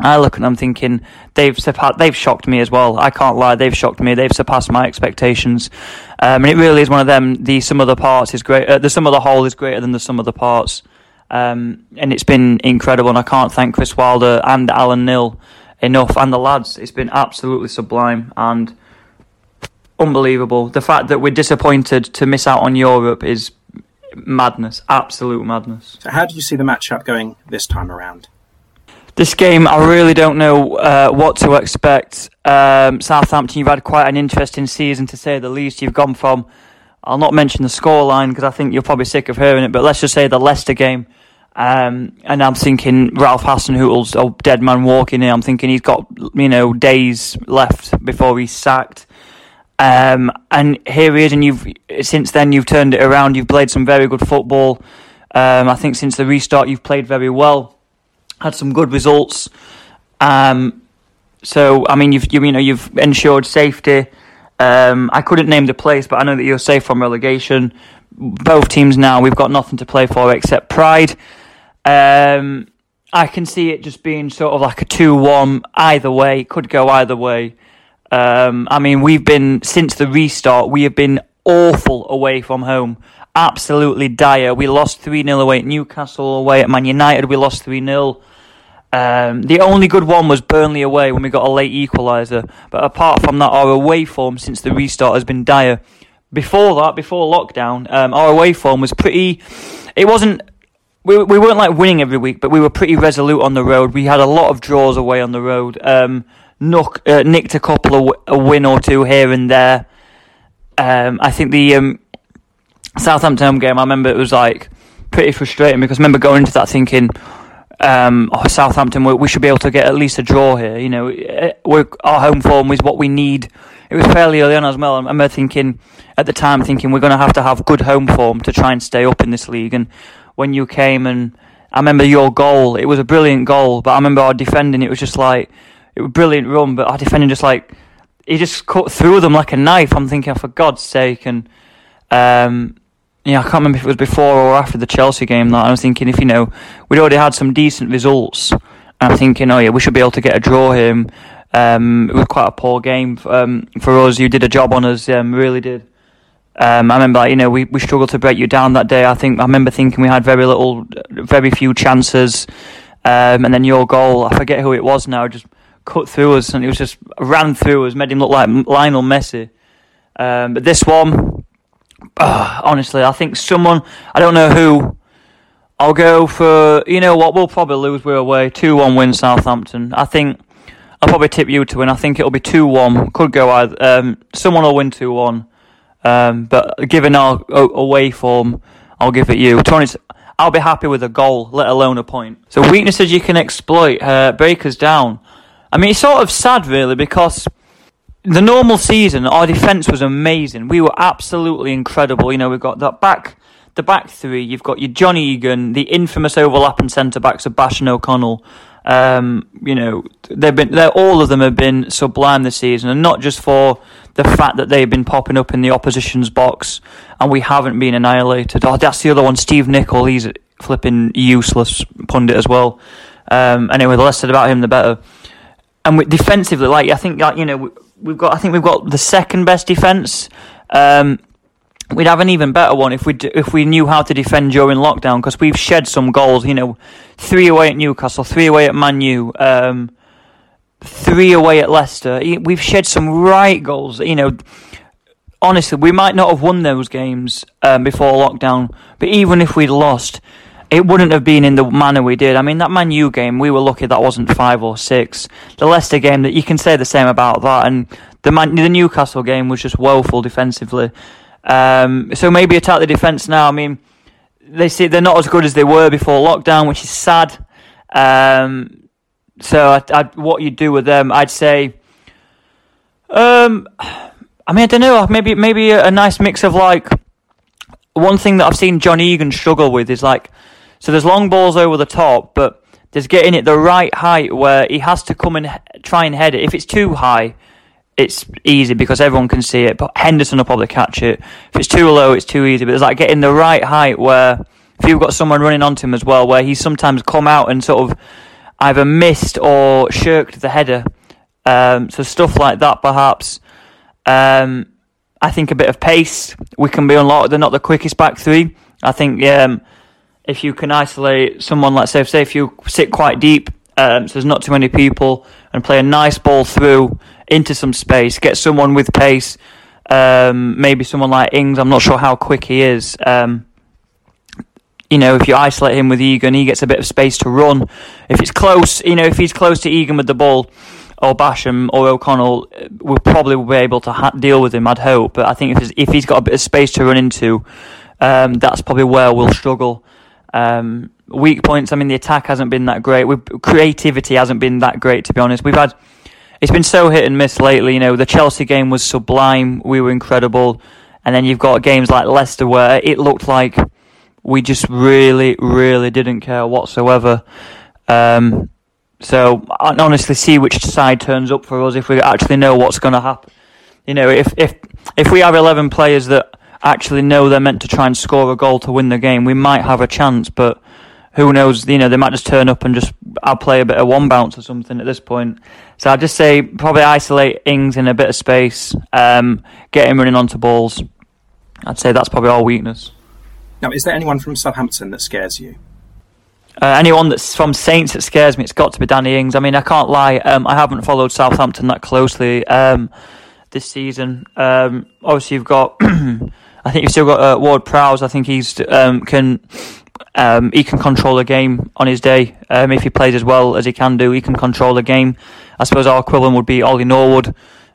I look at them thinking they've surpa- they've shocked me as well. I can't lie, they've shocked me. They've surpassed my expectations, um, and it really is one of them. The sum of the parts is great. Uh, the sum of the whole is greater than the sum of the parts, um, and it's been incredible. And I can't thank Chris Wilder and Alan Knill enough, and the lads. It's been absolutely sublime and unbelievable. The fact that we're disappointed to miss out on Europe is madness, absolute madness. So, how do you see the matchup going this time around? This game, I really don't know uh, what to expect. Um, Southampton, you've had quite an interesting season to say the least. You've gone from, I'll not mention the scoreline because I think you're probably sick of hearing it, but let's just say the Leicester game. Um, and I'm thinking Ralph Hasenhüttl's a dead man walking in. I'm thinking he's got, you know, days left before he's sacked. Um, and here he is, and you've since then you've turned it around. You've played some very good football. Um, I think since the restart, you've played very well, had some good results. Um, so I mean, you've you, you know you've ensured safety. Um, I couldn't name the place, but I know that you're safe from relegation. Both teams now, we've got nothing to play for except pride. Um, I can see it just being sort of like a two-one either way. It could go either way. Um, I mean, we've been since the restart. We have been awful away from home, absolutely dire. We lost three 0 away at Newcastle, away at Man United. We lost three 0 um, The only good one was Burnley away when we got a late equaliser. But apart from that, our away form since the restart has been dire. Before that, before lockdown, um, our away form was pretty. It wasn't. We, we weren't like winning every week, but we were pretty resolute on the road. We had a lot of draws away on the road. Um, Nook, uh, nicked a couple of a win or two here and there. Um, I think the um, Southampton home game, I remember it was like pretty frustrating because I remember going into that thinking, um, oh, Southampton, we, we, should be able to get at least a draw here. You know, eh, our home form is what we need. It was fairly early on as well. I remember thinking at the time, thinking we're going to have to have good home form to try and stay up in this league. And when you came and I remember your goal, it was a brilliant goal, but I remember our defending, it was just like it was a brilliant run, but our defender just like he just cut through them like a knife. I'm thinking, for God's sake, and um, yeah, I can't remember if it was before or after the Chelsea game that I was thinking if you know we'd already had some decent results. I'm thinking, oh yeah, we should be able to get a draw here. Um, it was quite a poor game um, for us. You did a job on us, um, really did. Um, I remember, you know, we, we struggled to break you down that day. I think I remember thinking we had very little, very few chances, um, and then your goal. I forget who it was now. Just cut through us, and it was just ran through us, made him look like Lionel Messi. Um, but this one, uh, honestly, I think someone I don't know who. I'll go for you know what we'll probably lose. We're away two one win Southampton. I think I'll probably tip you to win. I think it'll be two one. Could go either. Um, someone will win two one. Um, but given our away form, I'll give it you. Tony's I'll be happy with a goal, let alone a point. So weaknesses you can exploit, uh, break us down. I mean, it's sort of sad, really, because the normal season, our defence was amazing. We were absolutely incredible. You know, we've got that back, the back three. You've got your Johnny Egan, the infamous overlapping centre backs of Bash and O'Connell. Um, you know, they've been, they're, all of them have been sublime this season, and not just for the fact that they've been popping up in the opposition's box and we haven't been annihilated. Oh, that's the other one, Steve Nicol. He's flipping useless pundit as well. Um, anyway, the less said about him, the better and we, defensively, like I think, like you know, we've got I think we've got the second best defense. Um, we'd have an even better one if we if we knew how to defend during lockdown because we've shed some goals. You know, three away at Newcastle, three away at Man U, um, three away at Leicester. We've shed some right goals. You know, honestly, we might not have won those games um, before lockdown, but even if we'd lost, it wouldn't have been in the manner we did. I mean, that Man U game, we were lucky that wasn't five or six. The Leicester game, that you can say the same about that, and the Man, the Newcastle game was just woeful defensively. Um, so maybe attack the defence now. I mean, they see they're not as good as they were before lockdown, which is sad. Um, so I, I, what you do with them, I'd say. Um, I mean, I don't know. Maybe maybe a, a nice mix of like. One thing that I've seen John Egan struggle with is like so there's long balls over the top, but there's getting it the right height where he has to come and try and head it. If it's too high, it's easy because everyone can see it, but Henderson will probably catch it. If it's too low, it's too easy. But it's like getting the right height where if you've got someone running onto him as well, where he's sometimes come out and sort of either missed or shirked the header. Um, so stuff like that, perhaps. Um, I think a bit of pace we can be unlocked. They're not the quickest back three. I think um, if you can isolate someone, let's say, say if you sit quite deep, um, so there's not too many people, and play a nice ball through into some space, get someone with pace, um, maybe someone like Ings. I'm not sure how quick he is. Um, you know, if you isolate him with Egan, he gets a bit of space to run. If it's close, you know, if he's close to Egan with the ball, or Basham or O'Connell, we'll probably be able to ha- deal with him. I'd hope, but I think if if he's got a bit of space to run into, um, that's probably where we'll struggle. Um, weak points. I mean, the attack hasn't been that great. We've, creativity hasn't been that great, to be honest. We've had it's been so hit and miss lately. You know, the Chelsea game was sublime. We were incredible, and then you've got games like Leicester where it looked like we just really, really didn't care whatsoever. Um, so I honestly see which side turns up for us if we actually know what's going to happen. You know, if if if we have eleven players that actually know they're meant to try and score a goal to win the game, we might have a chance. But who knows? You know, they might just turn up and just I'll play a bit of one bounce or something at this point. So I'd just say probably isolate Ings in a bit of space, um, get him running onto balls. I'd say that's probably our weakness. Now, is there anyone from Southampton that scares you? Uh, anyone that's from Saints that scares me, it's got to be Danny Ings. I mean, I can't lie, um, I haven't followed Southampton that closely um, this season. Um, obviously, you've got, I think you've still got uh, Ward Prowse. I think he's um, can um, he can control a game on his day um, if he plays as well as he can do. He can control a game. I suppose our equivalent would be Ollie Norwood,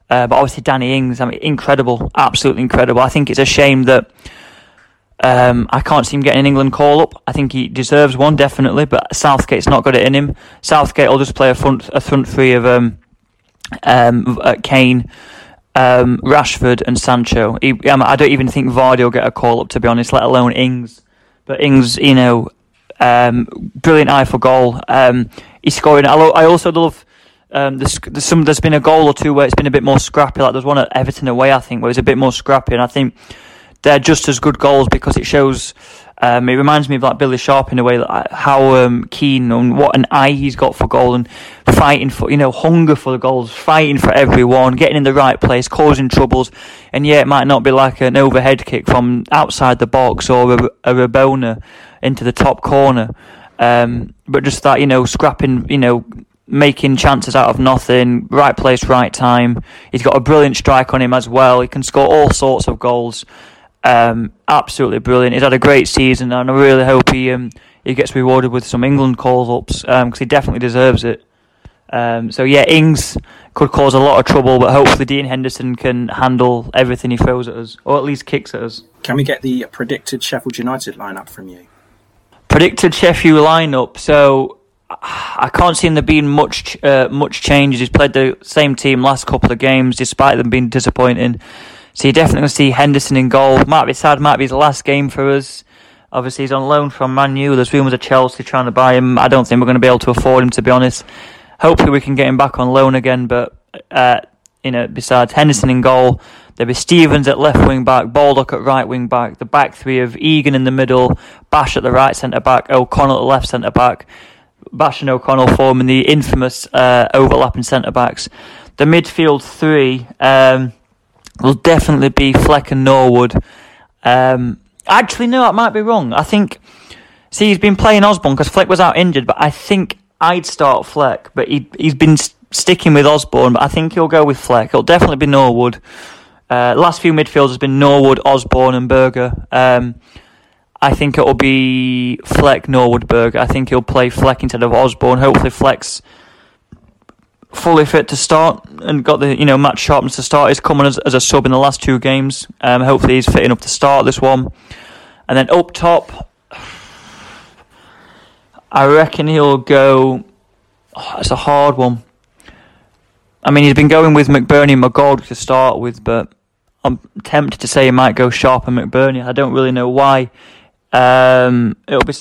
uh, but obviously Danny Ings. I mean, incredible, absolutely incredible. I think it's a shame that. Um, I can't see him getting an England call up. I think he deserves one definitely, but Southgate's not got it in him. Southgate will just play a front a front three of um, um, uh, Kane, um, Rashford, and Sancho. He, I don't even think Vardy will get a call up to be honest, let alone Ings. But Ings, you know, um, brilliant eye for goal. Um, he's scoring. I, lo- I also love. Um, some. There's been a goal or two where it's been a bit more scrappy. Like there's one at Everton away, I think, where it's a bit more scrappy, and I think they're just as good goals because it shows. Um, it reminds me of like Billy Sharp in a way, like how um, keen and what an eye he's got for goal and fighting for, you know, hunger for the goals, fighting for everyone, getting in the right place, causing troubles. And yeah, it might not be like an overhead kick from outside the box or a, a Rabona into the top corner, um, but just that, you know, scrapping, you know, making chances out of nothing, right place, right time. He's got a brilliant strike on him as well. He can score all sorts of goals. Um, absolutely brilliant. He's had a great season, and I really hope he um, he gets rewarded with some England calls ups because um, he definitely deserves it. Um, so yeah, Ings could cause a lot of trouble, but hopefully Dean Henderson can handle everything he throws at us, or at least kicks at us. Can we get the predicted Sheffield United lineup from you? Predicted Sheffield lineup. So I can't see there being much uh, much changes. He's played the same team last couple of games, despite them being disappointing. So you're definitely going to see Henderson in goal. Might be sad, might be his last game for us. Obviously, he's on loan from Man U. There's rumours of Chelsea trying to buy him. I don't think we're going to be able to afford him, to be honest. Hopefully, we can get him back on loan again. But uh, you know, besides Henderson in goal, there'll be Stevens at left wing back, Baldock at right wing back, the back three of Egan in the middle, Bash at the right centre back, O'Connell at the left centre back. Bash and O'Connell forming the infamous uh, overlapping centre backs. The midfield three. Um, will definitely be Fleck and Norwood. Um, actually, no, I might be wrong. I think, see, he's been playing Osborne because Fleck was out injured, but I think I'd start Fleck, but he, he's been st- sticking with Osborne, but I think he'll go with Fleck. It'll definitely be Norwood. Uh, last few midfielders has been Norwood, Osborne, and Berge. Um, I think it will be Fleck, Norwood, Berge. I think he'll play Fleck instead of Osborne. Hopefully, Fleck's fully fit to start and got the you know match sharpness to start. He's coming as, as a sub in the last two games. Um, hopefully he's fit enough to start this one. And then up top, I reckon he'll go. Oh, it's a hard one. I mean, he's been going with McBurnie and McGoldrick to start with, but I'm tempted to say he might go Sharp and McBurnie. I don't really know why. Um, it'll be.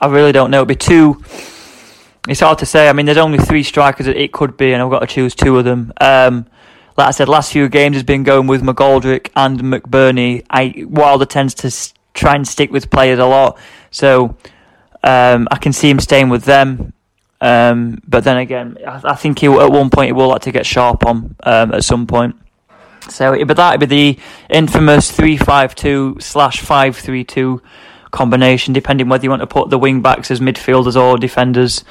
I really don't know. It'll be two it's hard to say. I mean, there's only three strikers that it could be, and I've got to choose two of them. Um, like I said, last few games has been going with McGoldrick and McBurnie. I Wilder tends to try and stick with players a lot, so um, I can see him staying with them. Um, but then again, I, I, think he at one point he will like to get sharp on um, at some point. So, but that would be the infamous three-five-two slash five-three-two combination, depending whether you want to put the wing backs as midfielders or defenders.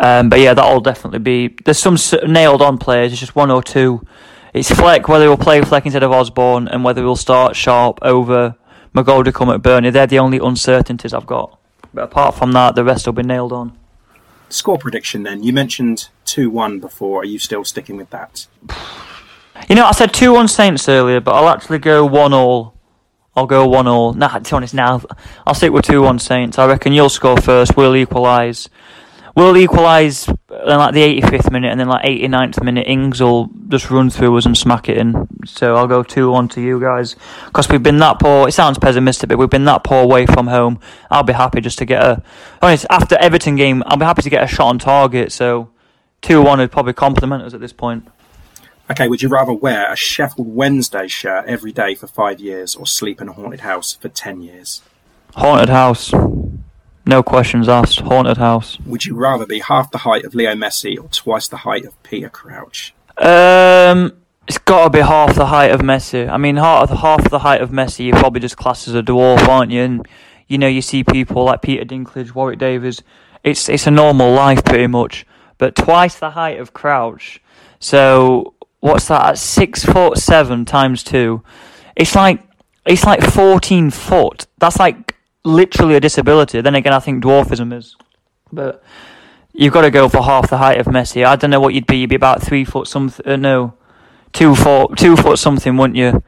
Um, but yeah, that'll definitely be. There's some nailed on players. It's just one or two. It's Fleck whether he'll play Fleck instead of Osborne, and whether he'll start Sharp over come at Burnley. They're the only uncertainties I've got. But apart from that, the rest will be nailed on. Score prediction then. You mentioned 2 1 before. Are you still sticking with that? You know, I said 2 1 Saints earlier, but I'll actually go 1 all. I'll go 1 all. Nah, to be honest, now I'll stick with 2 1 Saints. I reckon you'll score first, we'll equalise. We'll equalise in like the 85th minute, and then like 89th minute, Ings will just run through us and smack it in. So I'll go 2 1 to you guys. Because we've been that poor, it sounds pessimistic, but we've been that poor away from home. I'll be happy just to get a. Honest, after Everton game, I'll be happy to get a shot on target. So 2 1 would probably compliment us at this point. Okay, would you rather wear a Sheffield Wednesday shirt every day for five years or sleep in a haunted house for 10 years? Haunted house. No questions asked. Haunted house. Would you rather be half the height of Leo Messi or twice the height of Peter Crouch? Um, it's got to be half the height of Messi. I mean, half half the height of Messi, you're probably just classed as a dwarf, aren't you? And you know, you see people like Peter Dinklage, Warwick Davis. It's it's a normal life pretty much. But twice the height of Crouch. So what's that? At six foot seven times two, it's like it's like fourteen foot. That's like literally a disability. Then again, I think dwarfism is. But you've got to go for half the height of Messi. I don't know what you'd be. You'd be about three foot something. Uh, no, two foot, two foot something, wouldn't you?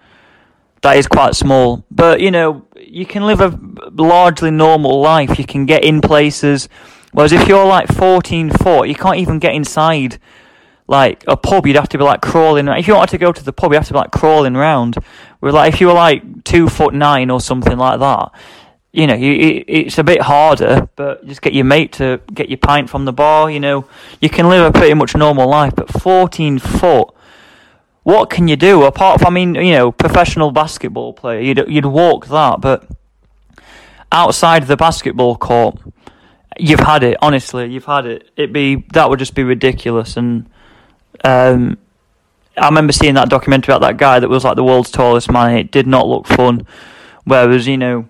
That is quite small. But you know, you can live a largely normal life. You can get in places. Whereas if you're like 14 foot, you can't even get inside. Like a pub, you'd have to be like crawling. If you wanted to go to the pub, you have to be like crawling around. Where like if you were like two foot nine or something like that, you know, you, it, it's a bit harder, but just get your mate to get your pint from the bar. You know, you can live a pretty much normal life. But 14 foot, what can you do apart from? I mean, you know, professional basketball player, you'd you'd walk that, but outside the basketball court, you've had it. Honestly, you've had it. It be that would just be ridiculous. And um, I remember seeing that documentary about that guy that was like the world's tallest man. It did not look fun. Whereas you know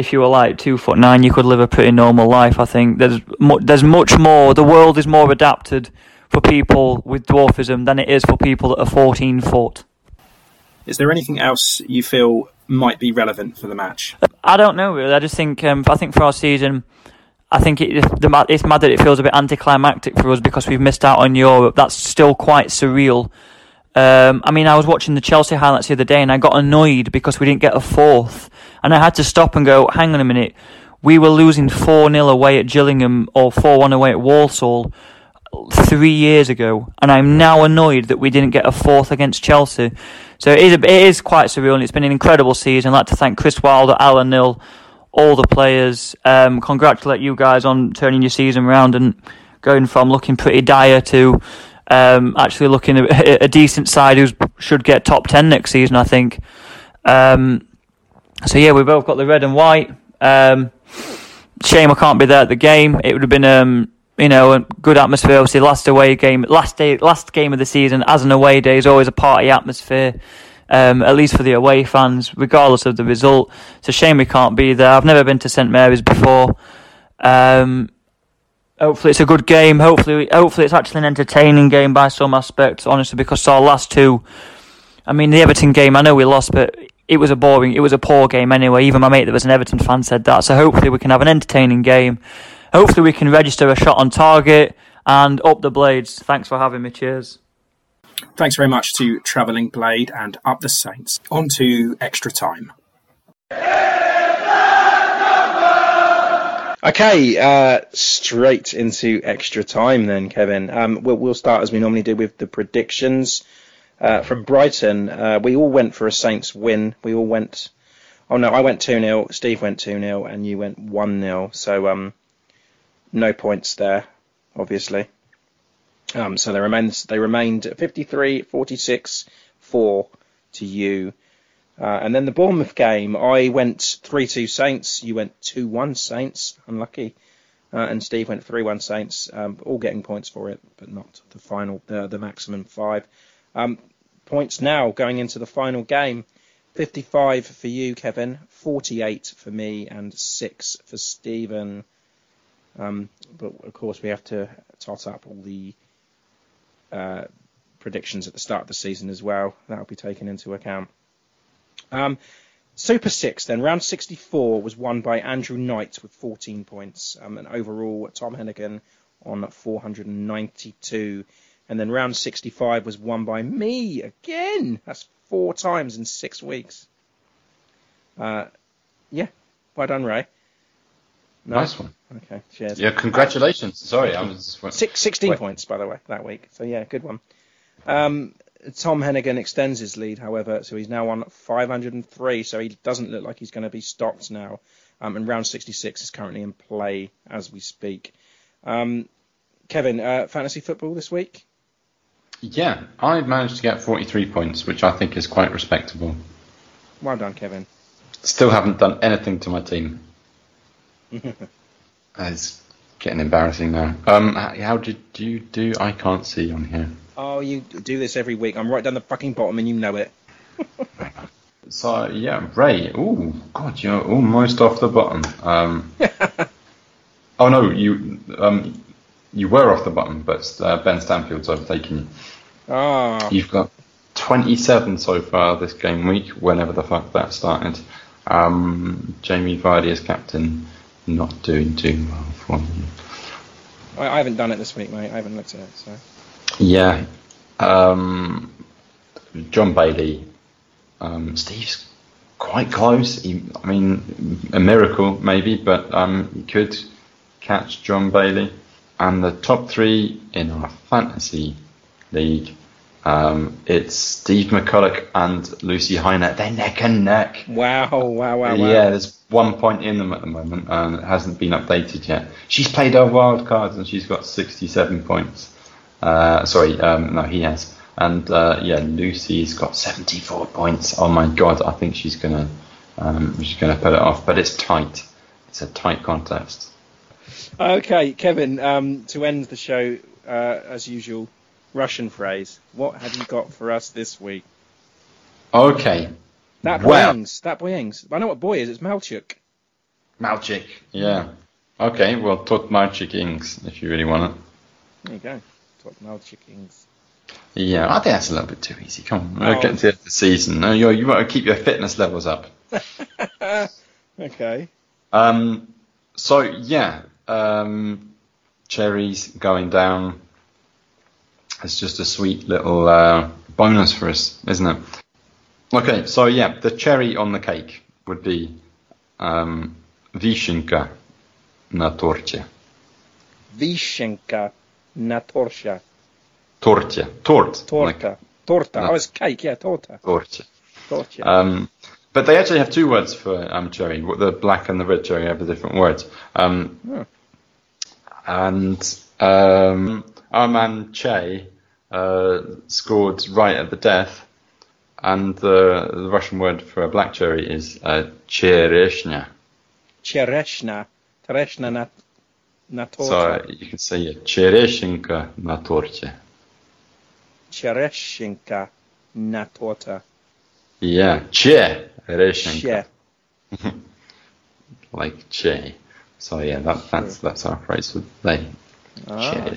if you were like two foot nine, you could live a pretty normal life. I think there's mu- there's much more. The world is more adapted for people with dwarfism than it is for people that are 14 foot. Is there anything else you feel might be relevant for the match? I don't know really. I just think um, I think for our season, I think it, the, it's mad that it feels a bit anticlimactic for us because we've missed out on Europe. That's still quite surreal. Um, I mean, I was watching the Chelsea highlights the other day and I got annoyed because we didn't get a fourth. And I had to stop and go, hang on a minute. We were losing 4 0 away at Gillingham or 4 1 away at Walsall three years ago. And I'm now annoyed that we didn't get a fourth against Chelsea. So it is, a, it is quite surreal and it's been an incredible season. I'd like to thank Chris Wilder, Alan Knill, all the players. Um, congratulate you guys on turning your season around and going from looking pretty dire to um, actually looking a, a, decent side who should get top 10 next season, I think. Um, so, yeah, we both got the red and white. Um, shame I can't be there at the game. It would have been, um, you know, a good atmosphere. Obviously, last away game, last day, last game of the season as an away day is always a party atmosphere. Um, at least for the away fans, regardless of the result. It's a shame we can't be there. I've never been to St Mary's before. Um, hopefully it's a good game. Hopefully, hopefully it's actually an entertaining game by some aspects. Honestly, because our last two, I mean, the Everton game, I know we lost, but it was a boring, it was a poor game anyway. Even my mate that was an Everton fan said that. So hopefully we can have an entertaining game. Hopefully we can register a shot on target and up the blades. Thanks for having me. Cheers. Thanks very much to Travelling Blade and Up the Saints. On to extra time. Okay, uh, straight into extra time then, Kevin. Um, we'll, we'll, start as we normally do with the predictions uh, from Brighton. Uh, we all went for a Saints win. We all went. Oh no, I went two 0 Steve went two 0 and you went one 0 So um, no points there, obviously. Um, so they remained they remained 53, 46, four to you. Uh, and then the Bournemouth game, I went 3 2 Saints, you went 2 1 Saints, unlucky. Uh, and Steve went 3 1 Saints, um, all getting points for it, but not the final, the, the maximum five. Um, points now going into the final game 55 for you, Kevin, 48 for me, and 6 for Stephen. Um, but of course, we have to tot up all the uh, predictions at the start of the season as well. That will be taken into account. Um, Super Six, then round 64 was won by Andrew Knight with 14 points, um, and overall Tom Hennigan on 492. And then round 65 was won by me again. That's four times in six weeks. Uh, yeah, well done, Ray. No? Nice one. Okay, cheers. Yeah, congratulations. Sorry, I was Six, 16 Wait. points, by the way, that week. So, yeah, good one. Um, Tom Hennigan extends his lead, however, so he's now on 503, so he doesn't look like he's going to be stopped now. Um, and round 66 is currently in play as we speak. Um, Kevin, uh, fantasy football this week? Yeah, I've managed to get 43 points, which I think is quite respectable. Well done, Kevin. Still haven't done anything to my team. It's getting embarrassing now. Um, how did you do? I can't see on here. Oh, you do this every week. I'm right down the fucking bottom and you know it. So yeah, Ray. Oh God, you're almost off the bottom. Um, oh no, you um, you were off the bottom, but uh, Ben Stanfield's overtaken you. Ah, You've got 27 so far this game week, whenever the fuck that started. Um, Jamie Vardy as captain, not doing too well for you. I, I haven't done it this week, mate. I haven't looked at it, so. Yeah. Um, John Bailey. Um, Steve's quite close. He, I mean, a miracle maybe, but um, he could catch John Bailey. And the top three in our fantasy league, um, it's Steve McCulloch and Lucy Heiner. They're neck and neck. Wow, wow, wow, wow. Yeah, there's one point in them at the moment, and it hasn't been updated yet. She's played her wild cards, and she's got 67 points. Uh, sorry, um, no, he has. And uh, yeah, Lucy's got 74 points. Oh my god, I think she's gonna um, she's gonna put it off. But it's tight. It's a tight contest. Okay, Kevin, um, to end the show, uh, as usual, Russian phrase. What have you got for us this week? Okay. That boy Well- Ings. That boy Ings. I know what boy is. It's Malchuk. Malchik. Yeah. Okay. Well, Tot Malchik Ings, if you really want it. There you go. Top Malchuk Ings. Yeah, I think that's a little bit too easy. Come on, Oh. we're getting to the end of the season. No, you you want to keep your fitness levels up. Okay. Um, so yeah, um, cherries going down. It's just a sweet little uh, bonus for us, isn't it? Okay, so yeah, the cherry on the cake would be um, Vishinka na torcie. Vishenka na torsha. Torcie. Tort. Torta. Torta. No. Oh, it's cake. Yeah, torta. Torta. Um, but they actually have two words for um, cherry. The black and the red cherry have different words. Um, Oh. And um, our man Che uh, scored right at the death. And the, the Russian word for a black cherry is uh, chereshnya. Chereshna. Tereshna na, So you can say chereshinka na torcie. Chereshinka na torta. Yeah, chereshinka. Che. like che. So yeah, that, that's that's our phrase for they. Ah.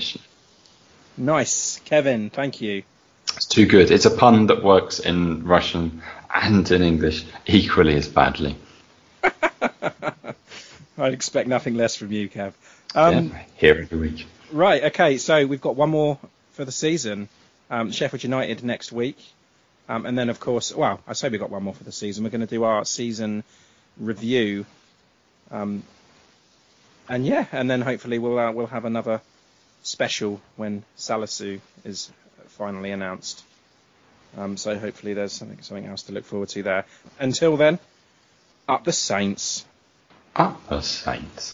Nice. Kevin, thank you. It's too good. It's a pun that works in Russian and in English equally as badly. I'd expect nothing less from you, Kev. Um, yeah, here every week. Right, okay, so we've got one more for the season. Um, Sheffield United next week. Um, and then, of course, well, I say we've got one more for the season. We're going to do our season review. Um, and yeah, and then hopefully we'll uh, we'll have another special when Salisu is finally announced. Um, so hopefully there's something something else to look forward to there. Until then, up the Saints. Up the Saints.